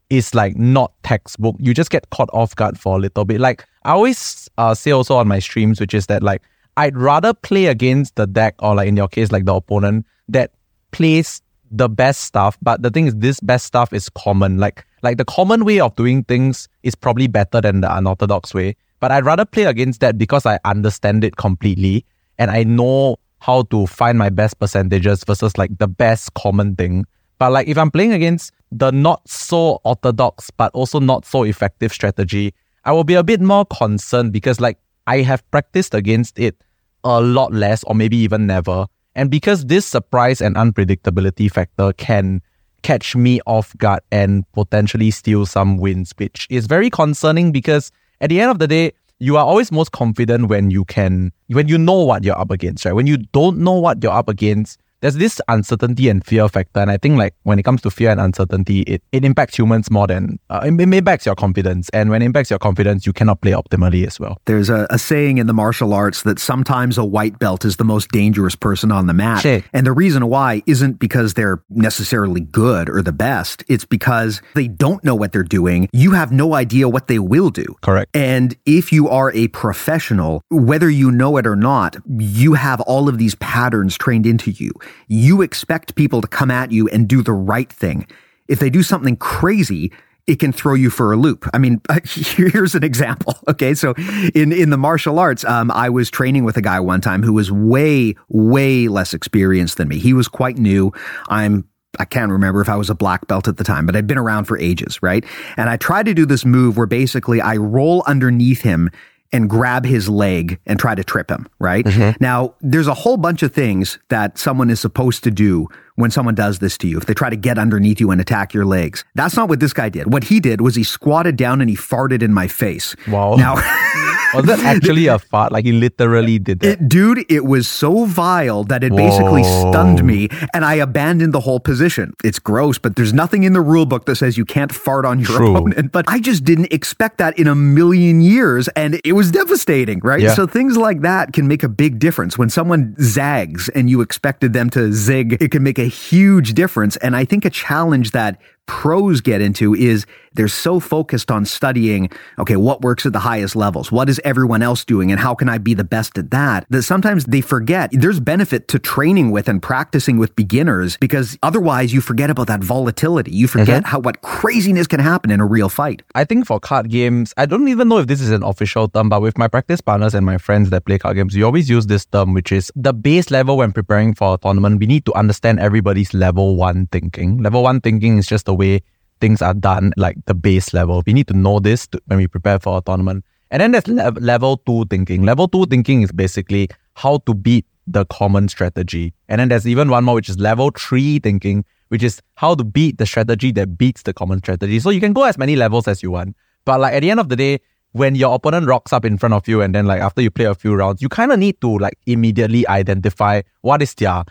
is like not textbook, you just get caught off guard for a little bit. Like I always uh, say also on my streams, which is that like I'd rather play against the deck or like in your case like the opponent that plays the best stuff. But the thing is, this best stuff is common. Like like the common way of doing things is probably better than the unorthodox way. But I'd rather play against that because I understand it completely and I know how to find my best percentages versus like the best common thing. But like if I'm playing against the not so orthodox but also not so effective strategy, I will be a bit more concerned because like I have practiced against it a lot less or maybe even never. And because this surprise and unpredictability factor can catch me off guard and potentially steal some wins, which is very concerning because at the end of the day, you are always most confident when you can, when you know what you're up against, right? When you don't know what you're up against, there's this uncertainty and fear factor. And I think like when it comes to fear and uncertainty, it, it impacts humans more than, uh, it, it impacts your confidence. And when it impacts your confidence, you cannot play optimally as well.
There's a, a saying in the martial arts that sometimes a white belt is the most dangerous person on the mat.
Shit.
And the reason why isn't because they're necessarily good or the best. It's because they don't know what they're doing. You have no idea what they will do.
Correct.
And if you are a professional, whether you know it or not, you have all of these patterns trained into you. You expect people to come at you and do the right thing. If they do something crazy, it can throw you for a loop. I mean, here's an example. Okay, so in in the martial arts, um, I was training with a guy one time who was way way less experienced than me. He was quite new. I'm I can't remember if I was a black belt at the time, but I'd been around for ages, right? And I tried to do this move where basically I roll underneath him and grab his leg and try to trip him, right? Mm-hmm. Now, there's a whole bunch of things that someone is supposed to do when someone does this to you. If they try to get underneath you and attack your legs. That's not what this guy did. What he did was he squatted down and he farted in my face.
Wow.
Now,
Was that actually a fart? Like he literally did that.
It, dude, it was so vile that it basically stunned me and I abandoned the whole position. It's gross, but there's nothing in the rule book that says you can't fart on your
True.
opponent. But I just didn't expect that in a million years and it was devastating, right?
Yeah.
So things like that can make a big difference. When someone zags and you expected them to zig, it can make a huge difference. And I think a challenge that pros get into is they're so focused on studying, okay, what works at the highest levels? What is everyone else doing? And how can I be the best at that? That sometimes they forget there's benefit to training with and practicing with beginners because otherwise you forget about that volatility. You forget mm-hmm. how what craziness can happen in a real fight.
I think for card games, I don't even know if this is an official term, but with my practice partners and my friends that play card games, we always use this term, which is the base level when preparing for a tournament. We need to understand everybody's level one thinking. Level one thinking is just the way things are done, like the base level. We need to know this to, when we prepare for a tournament. And then there's le- level two thinking. Level two thinking is basically how to beat the common strategy. And then there's even one more, which is level three thinking, which is how to beat the strategy that beats the common strategy. So you can go as many levels as you want. But like at the end of the day, when your opponent rocks up in front of you and then like after you play a few rounds, you kind of need to like immediately identify what is their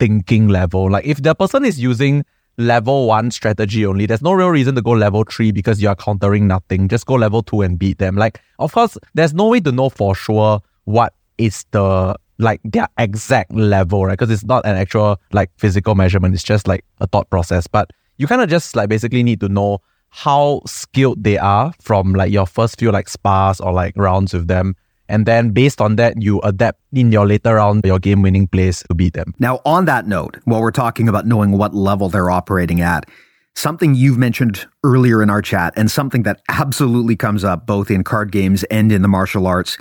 thinking level. Like if the person is using level one strategy only, there's no real reason to go level three because you are countering nothing. Just go level two and beat them. Like, of course, there's no way to know for sure what is the like their exact level, right? Because it's not an actual like physical measurement. It's just like a thought process. But you kind of just like basically need to know how skilled they are from like your first few like spars or like rounds with them. And then based on that, you adapt in your later round your game winning plays to beat them.
Now, on that note, while we're talking about knowing what level they're operating at, something you've mentioned earlier in our chat and something that absolutely comes up both in card games and in the martial arts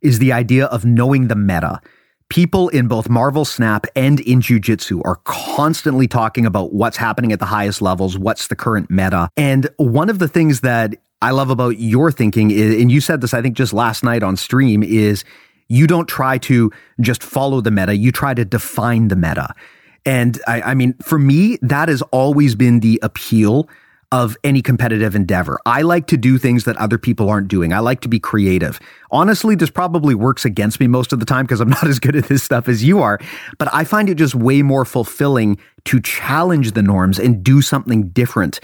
is the idea of knowing the meta. People in both Marvel Snap and in Jiu Jitsu are constantly talking about what's happening at the highest levels, what's the current meta. And one of the things that I love about your thinking is, and you said this, I think, just last night on stream, is you don't try to just follow the meta, you try to define the meta. And I, I mean, for me, that has always been the appeal of any competitive endeavor. I like to do things that other people aren't doing. I like to be creative. Honestly, this probably works against me most of the time because I'm not as good at this stuff as you are, but I find it just way more fulfilling to challenge the norms and do something different.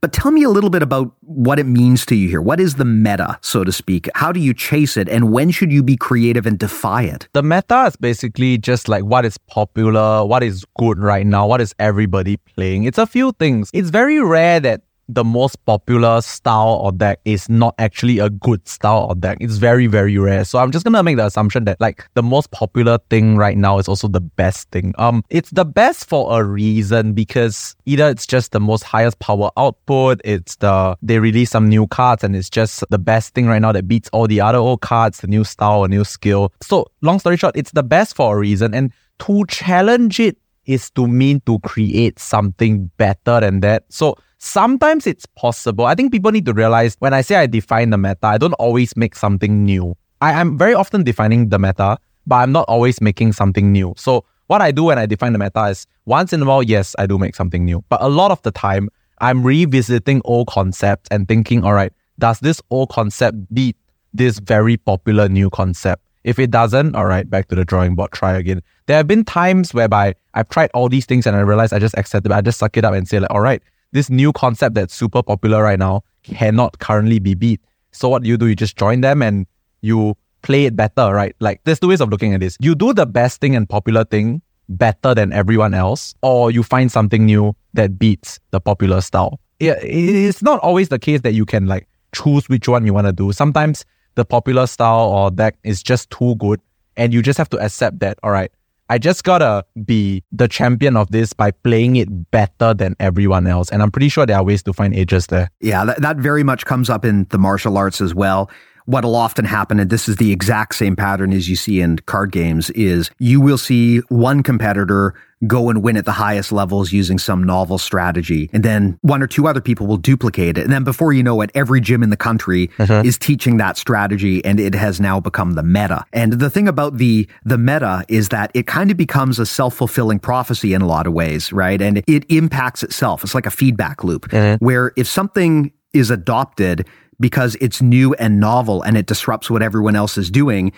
But tell me a little bit about what it means to you here. What is the meta, so to speak? How do you chase it? And when should you be creative and defy it?
The meta is basically just like what is popular, what is good right now, what is everybody playing. It's a few things. It's very rare that the most popular style or deck is not actually a good style or deck. It's very, very rare. So I'm just gonna make the assumption that like the most popular thing right now is also the best thing. Um, it's the best for a reason because either it's just the most highest power output, it's the they release some new cards and it's just the best thing right now that beats all the other old cards, the new style, a new skill. So long story short, it's the best for a reason. And to challenge it is to mean to create something better than that. So sometimes it's possible. I think people need to realize when I say I define the meta, I don't always make something new. I am very often defining the meta, but I'm not always making something new. So what I do when I define the meta is once in a while, yes, I do make something new. But a lot of the time, I'm revisiting old concepts and thinking, all right, does this old concept beat this very popular new concept? If it doesn't, all right, back to the drawing board, try again. There have been times whereby I've tried all these things and I realized I just accept it. I just suck it up and say like, all right, this new concept that's super popular right now cannot currently be beat. So what do you do? You just join them and you play it better, right? Like there's two ways of looking at this. You do the best thing and popular thing better than everyone else, or you find something new that beats the popular style. it's not always the case that you can like choose which one you want to do. Sometimes the popular style or deck is just too good and you just have to accept that, all right, I just gotta be the champion of this by playing it better than everyone else. And I'm pretty sure there are ways to find edges there.
Yeah, that, that very much comes up in the martial arts as well what'll often happen, and this is the exact same pattern as you see in card games, is you will see one competitor go and win at the highest levels using some novel strategy. And then one or two other people will duplicate it. And then before you know it, every gym in the country uh-huh. is teaching that strategy and it has now become the meta. And the thing about the, the meta is that it kind of becomes a self-fulfilling prophecy in a lot of ways, right? And it impacts itself. It's like a feedback loop uh-huh. where if something is adopted, because it's new and novel and it disrupts what everyone else is doing,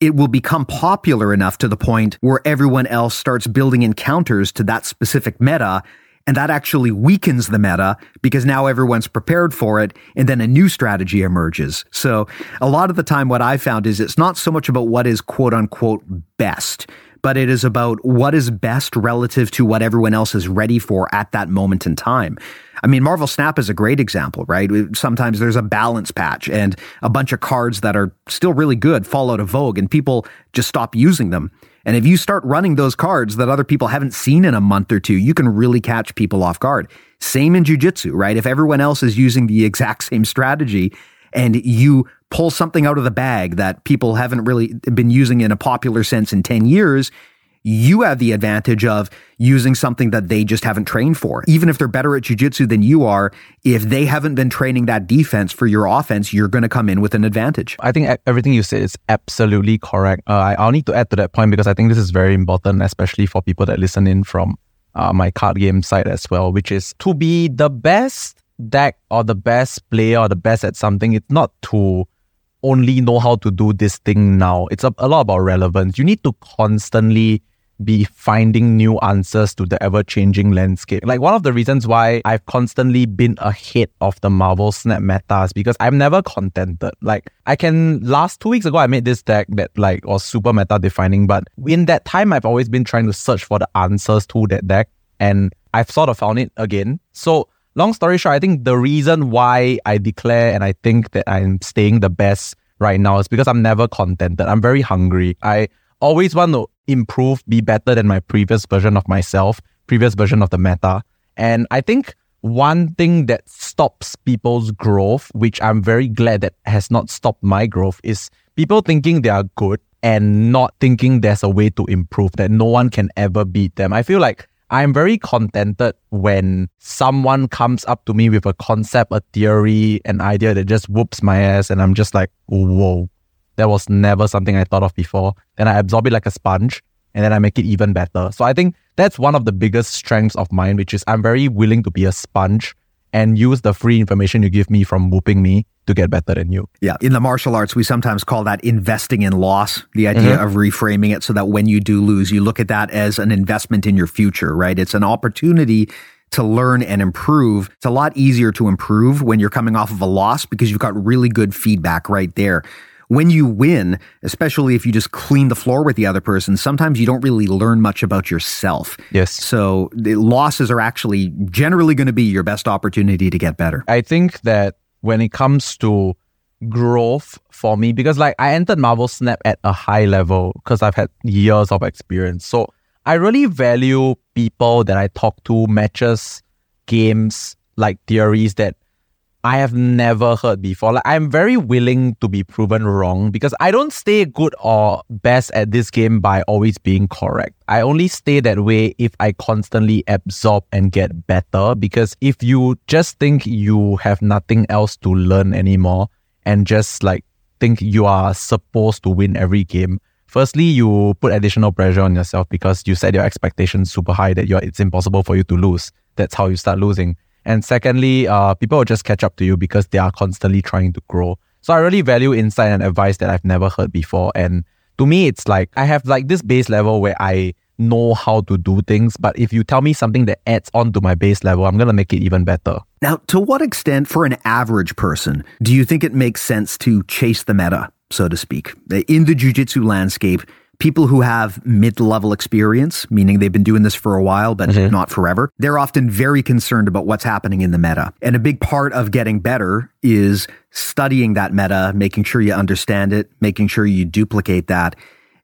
it will become popular enough to the point where everyone else starts building encounters to that specific meta. And that actually weakens the meta because now everyone's prepared for it and then a new strategy emerges. So a lot of the time, what I found is it's not so much about what is quote unquote best but it is about what is best relative to what everyone else is ready for at that moment in time. I mean, Marvel Snap is a great example, right? Sometimes there's a balance patch and a bunch of cards that are still really good fall out of vogue and people just stop using them. And if you start running those cards that other people haven't seen in a month or two, you can really catch people off guard. Same in jujitsu, right? If everyone else is using the exact same strategy and you pull something out of the bag that people haven't really been using in a popular sense in 10 years, you have the advantage of using something that they just haven't trained for. Even if they're better at jujitsu than you are, if they haven't been training that defense for your offense, you're going to come in with an advantage.
I think everything you said is absolutely correct. Uh, I'll need to add to that point because I think this is very important, especially for people that listen in from uh, my card game side as well, which is to be the best deck or the best player or the best at something. It's not to only know how to do this thing now. It's a, a lot about relevance. You need to constantly be finding new answers to the ever changing landscape. Like one of the reasons why I've constantly been ahead of the Marvel Snap metas because I'm never contented. Like I can last two weeks ago I made this deck that like was super meta defining, but in that time I've always been trying to search for the answers to that deck and I've sort of found it again. So long story short, I think the reason why I declare and I think that I'm staying the best right now is because I'm never contented. I'm very hungry. I always want to improve, be better than my previous version of myself, previous version of the meta. And I think one thing that stops people's growth, which I'm very glad that has not stopped my growth, is people thinking they are good and not thinking there's a way to improve, that no one can ever beat them. I feel like I'm very contented when someone comes up to me with a concept, a theory, an idea that just whoops my ass, and I'm just like, whoa, that was never something I thought of before. Then I absorb it like a sponge, and then I make it even better. So I think that's one of the biggest strengths of mine, which is I'm very willing to be a sponge and use the free information you give me from whooping me to get better than you.
Yeah. In the martial arts, we sometimes call that investing in loss, the idea mm-hmm. of reframing it so that when you do lose, you look at that as an investment in your future, right? It's an opportunity to learn and improve. It's a lot easier to improve when you're coming off of a loss because you've got really good feedback right there. When you win, especially if you just clean the floor with the other person, sometimes you don't really learn much about yourself.
Yes.
So the losses are actually generally going to be your best opportunity to get better.
I think that when it comes to growth for me, because like I entered Marvel Snap at a high level because I've had years of experience. So I really value people that I talk to, matches, games, like theories that I have never heard before. Like I'm very willing to be proven wrong because I don't stay good or best at this game by always being correct. I only stay that way if I constantly absorb and get better because if you just think you have nothing else to learn anymore and just like think you are supposed to win every game, firstly you put additional pressure on yourself because you set your expectations super high that you're it's impossible for you to lose. That's how you start losing. And secondly, uh, people will just catch up to you because they are constantly trying to grow. So I really value insight and advice that I've never heard before. And to me, it's like I have like this base level where I know how to do things. But if you tell me something that adds on to my base level, I'm going to make it even better.
Now, to what extent, for an average person, do you think it makes sense to chase the meta, so to speak, in the jujitsu landscape? People who have mid level experience, meaning they've been doing this for a while, but mm-hmm. not forever, they're often very concerned about what's happening in the meta. And a big part of getting better is studying that meta, making sure you understand it, making sure you duplicate that.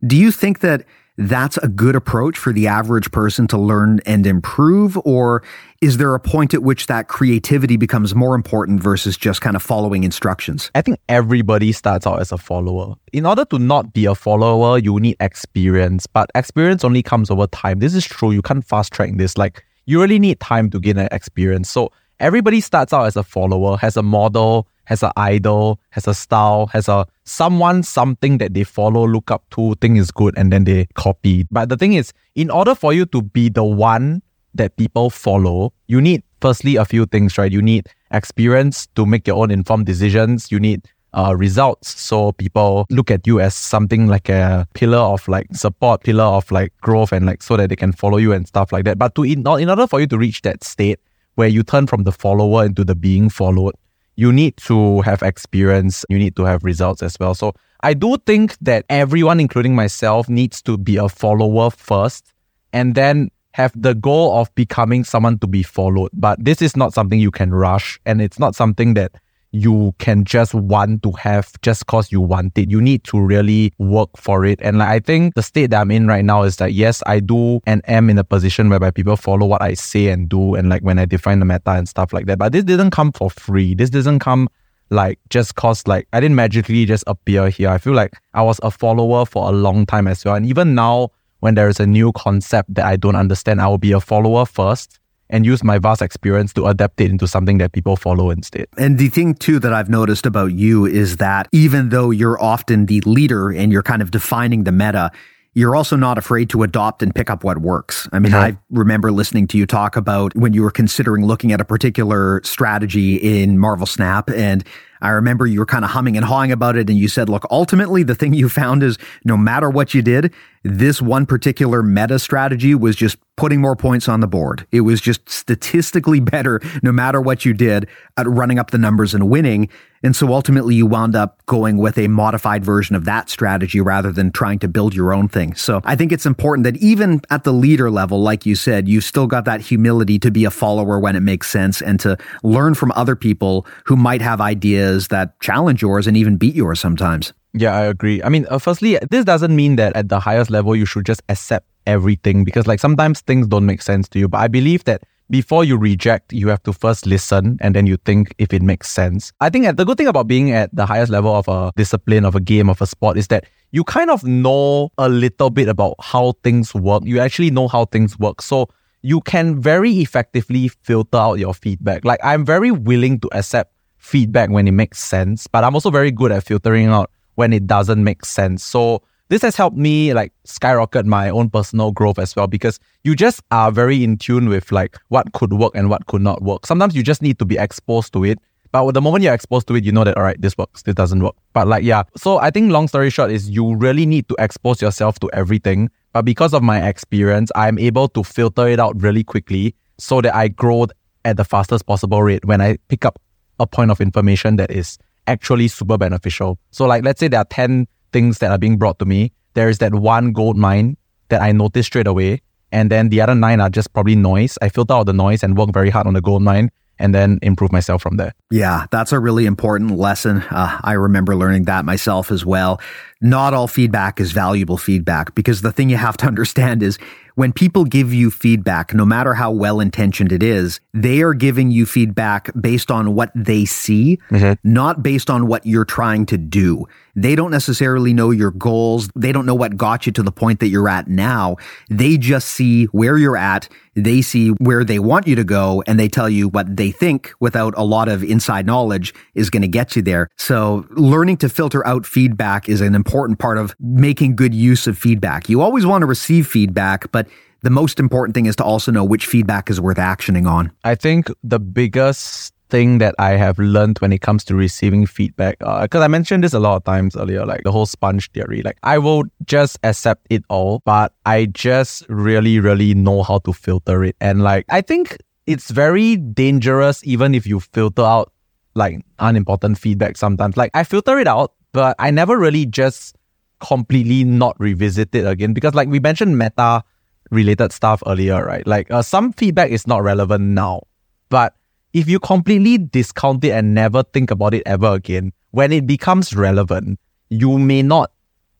Do you think that that's a good approach for the average person to learn and improve? Or is there a point at which that creativity becomes more important versus just kind of following instructions?
I think everybody starts out as a follower. In order to not be a follower, you need experience, but experience only comes over time. This is true. You can't fast track this. Like, you really need time to gain an experience. So, everybody starts out as a follower, has a model, has an idol, has a style, has a someone, something that they follow, look up to, think is good, and then they copy. But the thing is, in order for you to be the one that people follow, you need firstly a few things, right? You need experience to make your own informed decisions. You need uh, results. So people look at you as something like a pillar of like support, pillar of like growth, and like so that they can follow you and stuff like that. But to in, in order for you to reach that state where you turn from the follower into the being followed, you need to have experience, you need to have results as well. So I do think that everyone, including myself, needs to be a follower first and then have the goal of becoming someone to be followed. But this is not something you can rush and it's not something that you can just want to have just cause you want it. You need to really work for it. And like, I think the state that I'm in right now is that yes, I do and am in a position whereby people follow what I say and do. And like when I define the meta and stuff like that. But this didn't come for free. This doesn't come like just cause like I didn't magically just appear here. I feel like I was a follower for a long time as well. And even now when there is a new concept that I don't understand, I will be a follower first and use my vast experience to adapt it into something that people follow instead.
And the thing too that I've noticed about you is that even though you're often the leader and you're kind of defining the meta, you're also not afraid to adopt and pick up what works. I mean, mm-hmm. I remember listening to you talk about when you were considering looking at a particular strategy in Marvel Snap and I remember you were kind of humming and hawing about it and you said, look, ultimately the thing you found is no matter what you did, this one particular meta strategy was just putting more points on the board. It was just statistically better no matter what you did at running up the numbers and winning. And so ultimately you wound up going with a modified version of that strategy rather than trying to build your own thing. So I think it's important that even at the leader level, like you said, you've still got that humility to be a follower when it makes sense and to learn from other people who might have ideas that challenge yours and even beat yours sometimes.
Yeah, I agree. I mean, uh, firstly, this doesn't mean that at the highest level you should just accept everything because, like, sometimes things don't make sense to you. But I believe that before you reject, you have to first listen and then you think if it makes sense. I think the good thing about being at the highest level of a discipline, of a game, of a sport is that you kind of know a little bit about how things work. You actually know how things work. So you can very effectively filter out your feedback. Like, I'm very willing to accept feedback when it makes sense, but I'm also very good at filtering out when it doesn't make sense. So this has helped me like skyrocket my own personal growth as well because you just are very in tune with like what could work and what could not work. Sometimes you just need to be exposed to it. But the moment you're exposed to it, you know that all right, this works, this doesn't work. But like yeah, so I think long story short is you really need to expose yourself to everything. But because of my experience, I'm able to filter it out really quickly so that I grow at the fastest possible rate when I pick up a point of information that is actually super beneficial. So like let's say there are 10 things that are being brought to me. There is that one gold mine that I notice straight away. And then the other nine are just probably noise. I filter out the noise and work very hard on the gold mine and then improve myself from there.
Yeah, that's a really important lesson. Uh, I remember learning that myself as well. Not all feedback is valuable feedback because the thing you have to understand is when people give you feedback, no matter how well intentioned it is, they are giving you feedback based on what they see, mm-hmm. not based on what you're trying to do. They don't necessarily know your goals. They don't know what got you to the point that you're at now. They just see where you're at. They see where they want you to go and they tell you what they think without a lot of inside knowledge is going to get you there. So learning to filter out feedback is an important part of making good use of feedback. You always want to receive feedback, but the most important thing is to also know which feedback is worth actioning on.
I think the biggest thing that I have learned when it comes to receiving feedback, because uh, I mentioned this a lot of times earlier, like the whole sponge theory. Like I will just accept it all, but I just really, really know how to filter it. And like I think it's very dangerous even if you filter out like unimportant feedback sometimes. Like I filter it out, but I never really just completely not revisit it again because like we mentioned meta related stuff earlier, right? Like uh, some feedback is not relevant now, but if you completely discount it and never think about it ever again, when it becomes relevant, you may not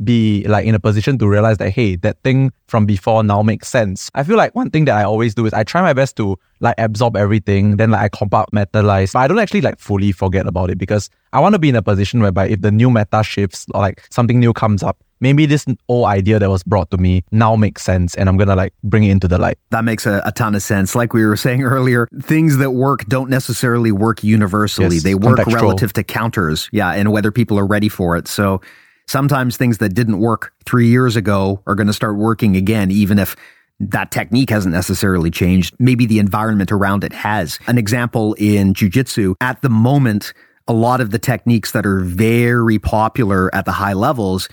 be like in a position to realize that hey that thing from before now makes sense i feel like one thing that i always do is i try my best to like absorb everything then like i compartmentalize but i don't actually like fully forget about it because i want to be in a position whereby if the new meta shifts or like something new comes up maybe this old idea that was brought to me now makes sense and I'm going to like bring it into the light.
That makes a, a, ton of sense. Like we were saying earlier, things that work don't necessarily work universally. Yes, they work contextual. relative to counters. Yeah. And whether people are ready for it. So sometimes things that didn't work three years ago are going to start working again, even if that technique hasn't necessarily changed. Maybe the environment around it has. An example in jujitsu, at the moment, a lot of the techniques that are very popular at the high levels,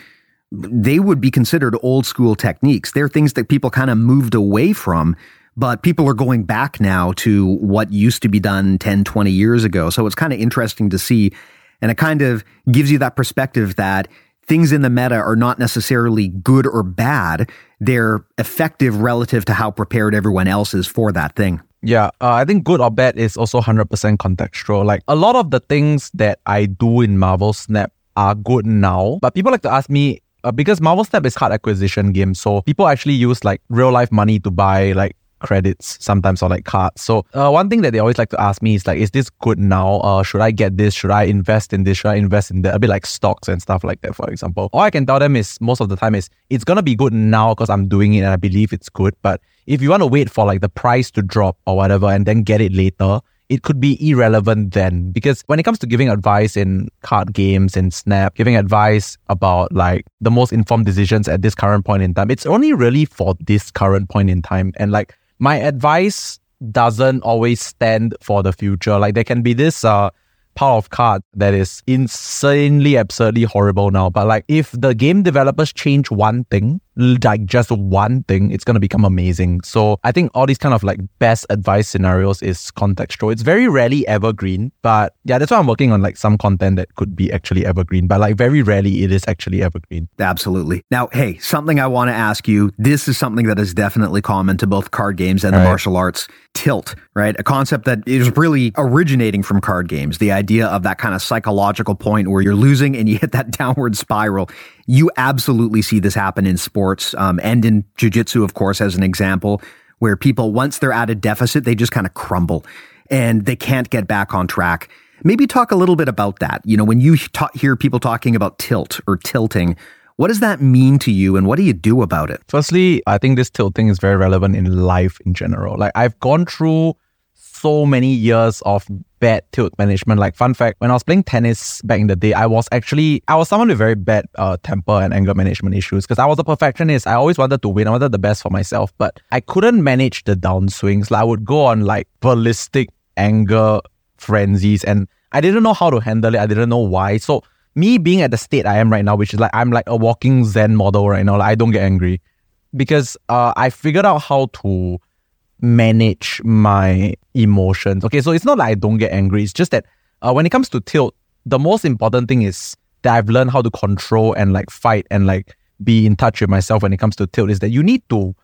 they would be considered old school techniques. They're things that people kind of moved away from, but people are going back now to what used to be done 10, 20 years ago. So it's kind of interesting to see. And it kind of gives you that perspective that things in the meta are not necessarily good or bad. They're effective relative to how prepared everyone else is for that thing.
Yeah, uh, I think good or bad is also 100% contextual. Like a lot of the things that I do in Marvel Snap are good now, but people like to ask me uh, because Marvel Snap is card acquisition game, so people actually use like real life money to buy like credits sometimes or like cards. So uh, one thing that they always like to ask me is like, is this good now? Uh, should I get this? Should I invest in this? Should I invest in that? A bit like stocks and stuff like that, for example. All I can tell them is most of the time is it's gonna be good now because I'm doing it and I believe it's good. But if you want to wait for like the price to drop or whatever and then get it later, it could be irrelevant then because when it comes to giving advice in card games and snap giving advice about like the most informed decisions at this current point in time it's only really for this current point in time and like my advice doesn't always stand for the future. Like there can be this uh power of card that is insanely absurdly horrible now. But like if the game developers change one thing, like just one thing, it's gonna become amazing. So I think all these kind of like best advice scenarios is contextual. It's very rarely evergreen, but yeah, that's why I'm working on like some content that could be actually evergreen. But like very rarely it is actually evergreen.
Absolutely. Now, hey, something I want to ask you. This is something that is definitely common to both card games and the martial arts. Tilt, right? A concept that is really originating from card games. The idea of that kind of psychological point where you're losing and you hit that downward spiral you absolutely see this happen in sports um, and in jujitsu, of course, as an example, where people, once they're at a deficit, they just kind of crumble and they can't get back on track. Maybe talk a little bit about that. You know, when you ta- hear people talking about tilt or tilting, what does that mean to you and what do you do about it?
Firstly, I think this tilting is very relevant in life in general. Like I've gone through so many years of bad tilt management. Like fun fact, when I was playing tennis back in the day, I was actually I was someone with very bad uh, temper and anger management issues because I was a perfectionist. I always wanted to win. I wanted the best for myself, but I couldn't manage the downswings. Like I would go on like ballistic anger frenzies, and I didn't know how to handle it. I didn't know why. So me being at the state I am right now, which is like I'm like a walking Zen model right now. Like I don't get angry because uh, I figured out how to manage my emotions. Okay, so it's not like I don't get angry. It's just that uh, when it comes to tilt, the most important thing is that I've learned how to control and like fight and like be in touch with myself when it comes to tilt is that you need to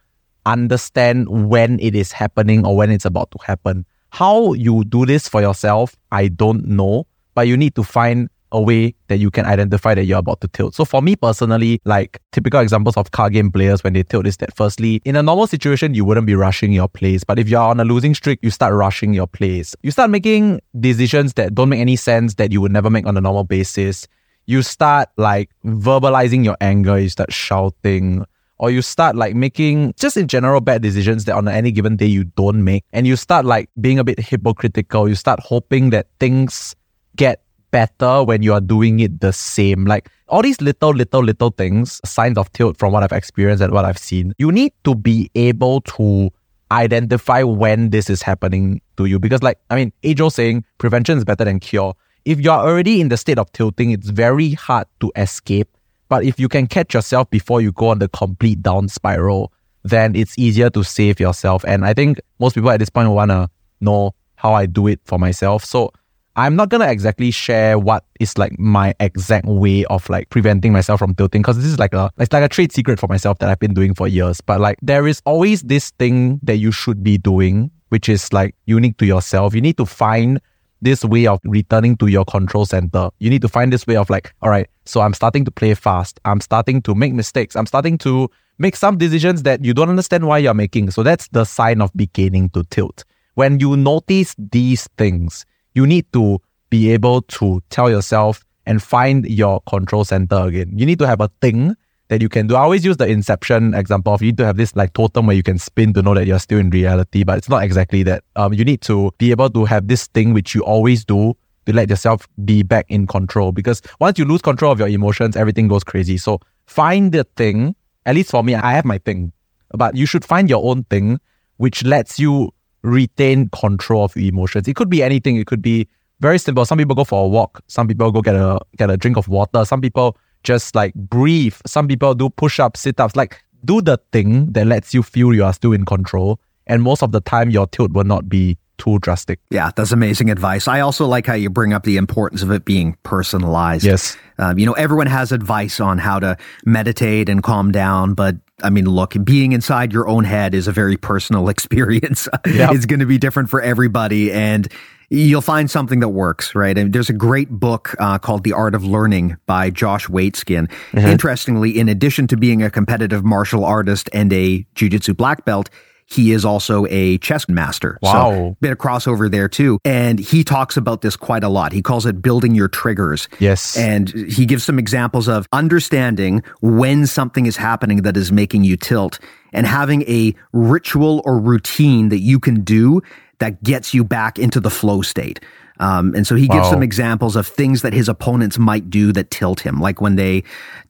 understand when it is happening or when it's about to happen. How you do this for yourself, I don't know, but you need to find a way that you can identify that you're about to tilt. So for me personally, like typical examples of card game players when they tilt is that firstly, in a normal situation, you wouldn't be rushing your plays. But if you're on a losing streak, you start rushing your plays. You start making decisions that don't make any sense that you would never make on a normal basis. You start like verbalizing your anger, you start shouting, or you start like making just in general bad decisions that on any given day you don't make and you start like being a bit hypocritical you start hoping that things get better when you are doing it the same. Like all these little, little, little things, signs of tilt from what I've experienced and what I've seen, you need to be able to identify when this is happening to you. Because, like, I mean, Ajo saying prevention is better than cure. If you're already in the state of tilting, it's very hard to escape. But if you can catch yourself before you go on the complete down spiral, then it's easier to save yourself. And I think most people at this point want to know how I do it for myself. So I'm not gonna exactly share what is like my exact way of like preventing myself from tilting because this is like a it's like a trade secret for myself that I've been doing for years. But like there is always this thing that you should be doing, which is like unique to yourself. You need to find this way of returning to your control center. You need to find this way of like, all right, so I'm starting to play fast. I'm starting to make mistakes. I'm starting to make some decisions that you don't understand why you're making. So that's the sign of beginning to tilt. When you notice these things, you need to be able to tell yourself and find your control center again. You need to have a thing that you can do. I always use the inception example of you need to have this like totem where you can spin to know that you're still in reality, but it's not exactly that. Um, you need to be able to have this thing which you always do to let yourself be back in control because once you lose control of your emotions, everything goes crazy. So find the thing, at least for me, I have my thing, but you should find your own thing which lets you retain control of your emotions. It could be anything. It could be very simple. Some people go for a walk. Some people go get a get a drink of water. Some people just like breathe. Some people do push ups, sit ups. Like do the thing that lets you feel you are still in control. And most of the time, your tilt will not be too drastic.
Yeah, that's amazing advice. I also like how you bring up the importance of it being personalized.
Yes.
Um, you know, everyone has advice on how to meditate and calm down, but I mean, look, being inside your own head is a very personal experience. Yep. it's going to be different for everybody. And you'll find something that works, right? And there's a great book uh, called The Art of Learning by Josh Waitzkin. Mm-hmm. Interestingly, in addition to being a competitive martial artist and a jiu-jitsu black belt, he is also a chess master.
Wow.
So bit of crossover there too. And he talks about this quite a lot. He calls it building your triggers.
Yes.
And he gives some examples of understanding when something is happening that is making you tilt and having a ritual or routine that you can do that gets you back into the flow state. Um, and so he gives wow. some examples of things that his opponents might do that tilt him, like when they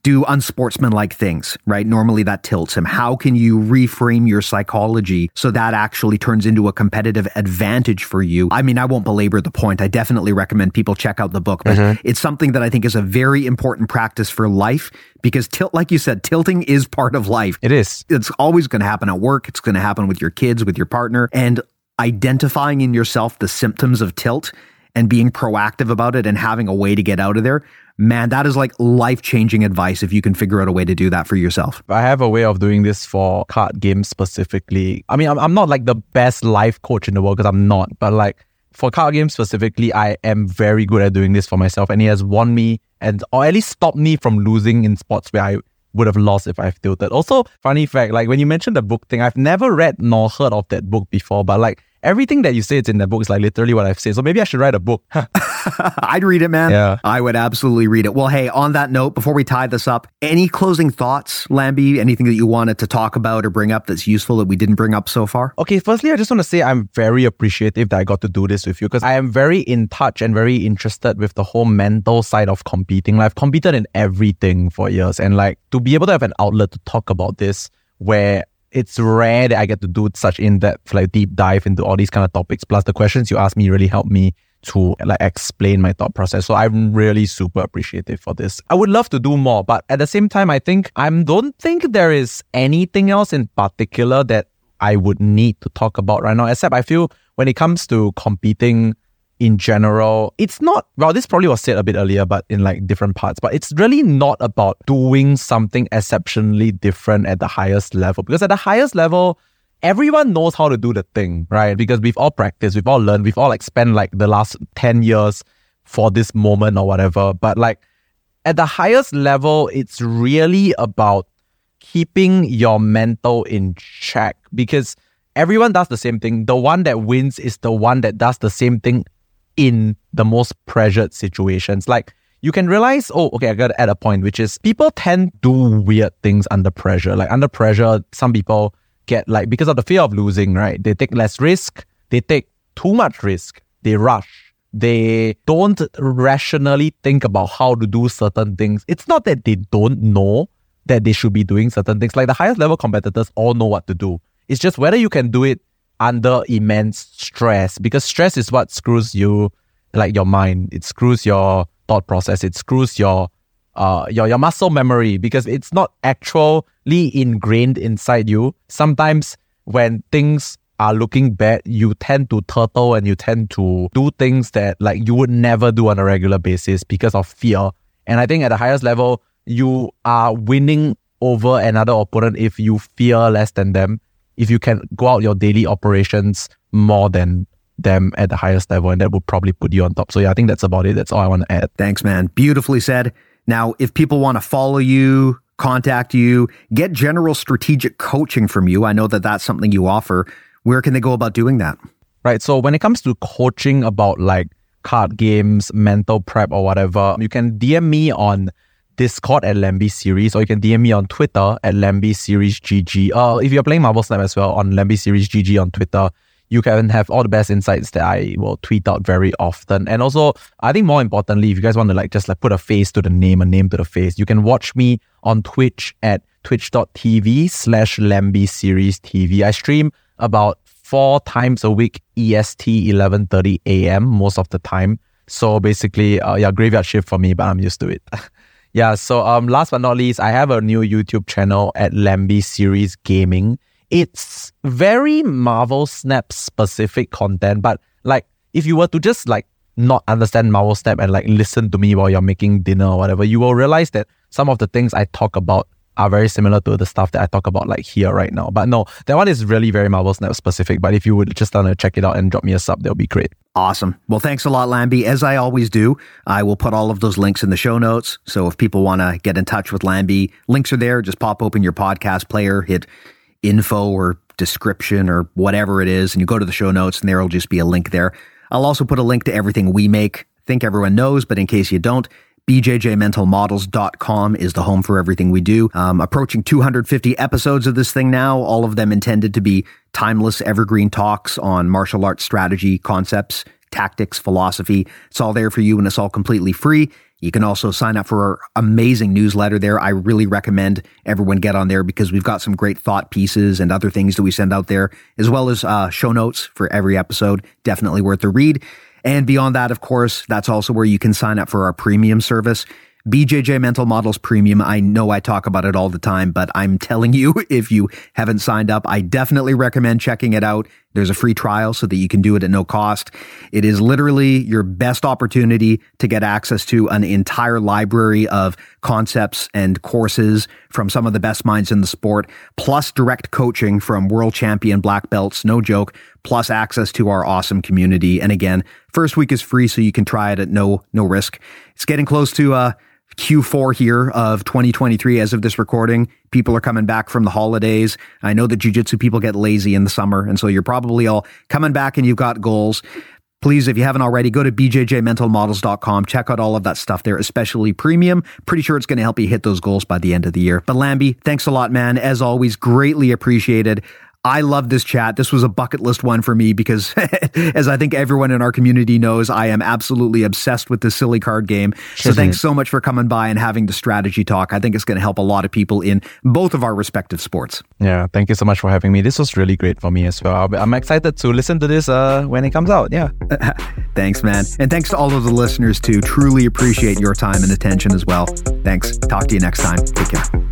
do unsportsmanlike things, right? Normally that tilts him. How can you reframe your psychology so that actually turns into a competitive advantage for you? I mean, I won't belabor the point. I definitely recommend people check out the book, but mm-hmm. it's something that I think is a very important practice for life because tilt, like you said, tilting is part of life.
It is.
It's always going to happen at work. It's going to happen with your kids, with your partner. And identifying in yourself the symptoms of tilt and being proactive about it and having a way to get out of there, man, that is like life changing advice if you can figure out a way to do that for yourself.
I have a way of doing this for card games specifically. I mean, I'm, I'm not like the best life coach in the world because I'm not, but like for card games specifically, I am very good at doing this for myself and he has won me and or at least stopped me from losing in spots where I would have lost if I've tilted. Also, funny fact, like when you mentioned the book thing, I've never read nor heard of that book before, but like everything that you say it's in the book is like literally what I've said. So maybe I should write a book.
I'd read it, man.
Yeah.
I would absolutely read it. Well, hey, on that note, before we tie this up, any closing thoughts, Lamby? Anything that you wanted to talk about or bring up that's useful that we didn't bring up so far?
Okay, firstly, I just want to say I'm very appreciative that I got to do this with you because I am very in touch and very interested with the whole mental side of competing. Like, I've competed in everything for years, and like to be able to have an outlet to talk about this where it's rare that I get to do such in-depth, like deep dive into all these kind of topics. Plus, the questions you ask me really help me to like explain my thought process. So I'm really super appreciative for this. I would love to do more, but at the same time, I think I don't think there is anything else in particular that I would need to talk about right now. Except I feel when it comes to competing in general, it's not, well, this probably was said a bit earlier, but in like different parts, but it's really not about doing something exceptionally different at the highest level. Because at the highest level, everyone knows how to do the thing, right? Because we've all practiced, we've all learned, we've all like spent like the last 10 years for this moment or whatever. But like at the highest level, it's really about keeping your mental in check because everyone does the same thing. The one that wins is the one that does the same thing in the most pressured situations. Like you can realize, oh, okay, I got to add a point, which is people tend to do weird things under pressure. Like under pressure, some people get like, because of the fear of losing, right? They take less risk. They take too much risk. They rush. They don't rationally think about how to do certain things. It's not that they don't know that they should be doing certain things. Like the highest level competitors all know what to do. It's just whether you can do it under immense stress because stress is what screws you like your mind. It screws your thought process. It screws your uh your, your muscle memory because it's not actually ingrained inside you. Sometimes when things are looking bad you tend to turtle and you tend to do things that like you would never do on a regular basis because of fear. And i think at the highest level you are winning over another opponent if you fear less than them if you can go out your daily operations more than them at the highest level, and that would probably put you on top. So yeah, I think that's about it. That's all I want to add.
Thanks, man. Beautifully said. Now, if people want to follow you, contact you, get general strategic coaching from you, I know that that's something you offer. Where can they go about doing that?
Right. So when it comes to coaching about like card games, mental prep, or whatever, you can DM me on Discord at Lamby Series, or you can DM me on Twitter at Lamby Series GG. Uh, if you're playing Marvel Snap as well, on Lamby Series GG on Twitter, you can have all the best insights that I will tweet out very often. And also, I think more importantly, if you guys want to like just like put a face to the name, a name to the face, you can watch me on Twitch at twitch.tv slash Lamby Series TV. I stream about four times a week, EST 11.30 a.m. most of the time. So basically, uh, yeah, graveyard shift for me, but I'm used to it. Yeah, so um, last but not least, I have a new YouTube channel at Lamby Series Gaming. It's very Marvel Snap specific content, but like if you were to just like not understand Marvel Snap and like listen to me while you're making dinner or whatever, you will realize that some of the things I talk about are very similar to the stuff that I talk about like here right now. But no, that one is really very Marvel Snap specific. But if you would just want to check it out and drop me a sub, that would be great.
Awesome. Well, thanks a lot, Lamby. As I always do, I will put all of those links in the show notes. So if people want to get in touch with Lamby, links are there. Just pop open your podcast player, hit info or description or whatever it is, and you go to the show notes, and there will just be a link there. I'll also put a link to everything we make. think everyone knows, but in case you don't, bjjmentalmodels.com is the home for everything we do. Um, approaching 250 episodes of this thing now, all of them intended to be timeless, evergreen talks on martial arts strategy, concepts, tactics, philosophy. It's all there for you and it's all completely free. You can also sign up for our amazing newsletter there. I really recommend everyone get on there because we've got some great thought pieces and other things that we send out there, as well as uh, show notes for every episode. Definitely worth the read. And beyond that, of course, that's also where you can sign up for our premium service. BJJ Mental Models Premium. I know I talk about it all the time, but I'm telling you, if you haven't signed up, I definitely recommend checking it out. There's a free trial so that you can do it at no cost. It is literally your best opportunity to get access to an entire library of concepts and courses from some of the best minds in the sport, plus direct coaching from world champion black belts, no joke, plus access to our awesome community. And again, first week is free, so you can try it at no no risk. It's getting close to uh Q4 here of 2023 as of this recording. People are coming back from the holidays. I know that jujitsu people get lazy in the summer, and so you're probably all coming back and you've got goals. please, if you haven't already, go to bjjmentalmodels.com. Check out all of that stuff there, especially premium. Pretty sure it's going to help you hit those goals by the end of the year. But Lamby, thanks a lot, man. As always, greatly appreciated. I love this chat. This was a bucket list one for me because, as I think everyone in our community knows, I am absolutely obsessed with this silly card game. So thanks so much for coming by and having the strategy talk. I think it's going to help a lot of people in both of our respective sports.
Yeah, thank you so much for having me. This was really great for me as well. I'm excited to listen to this uh, when it comes out. Yeah.
thanks, man. And thanks to all of the listeners too. Truly appreciate your time and attention as well. Thanks. Talk to you next time. Take care.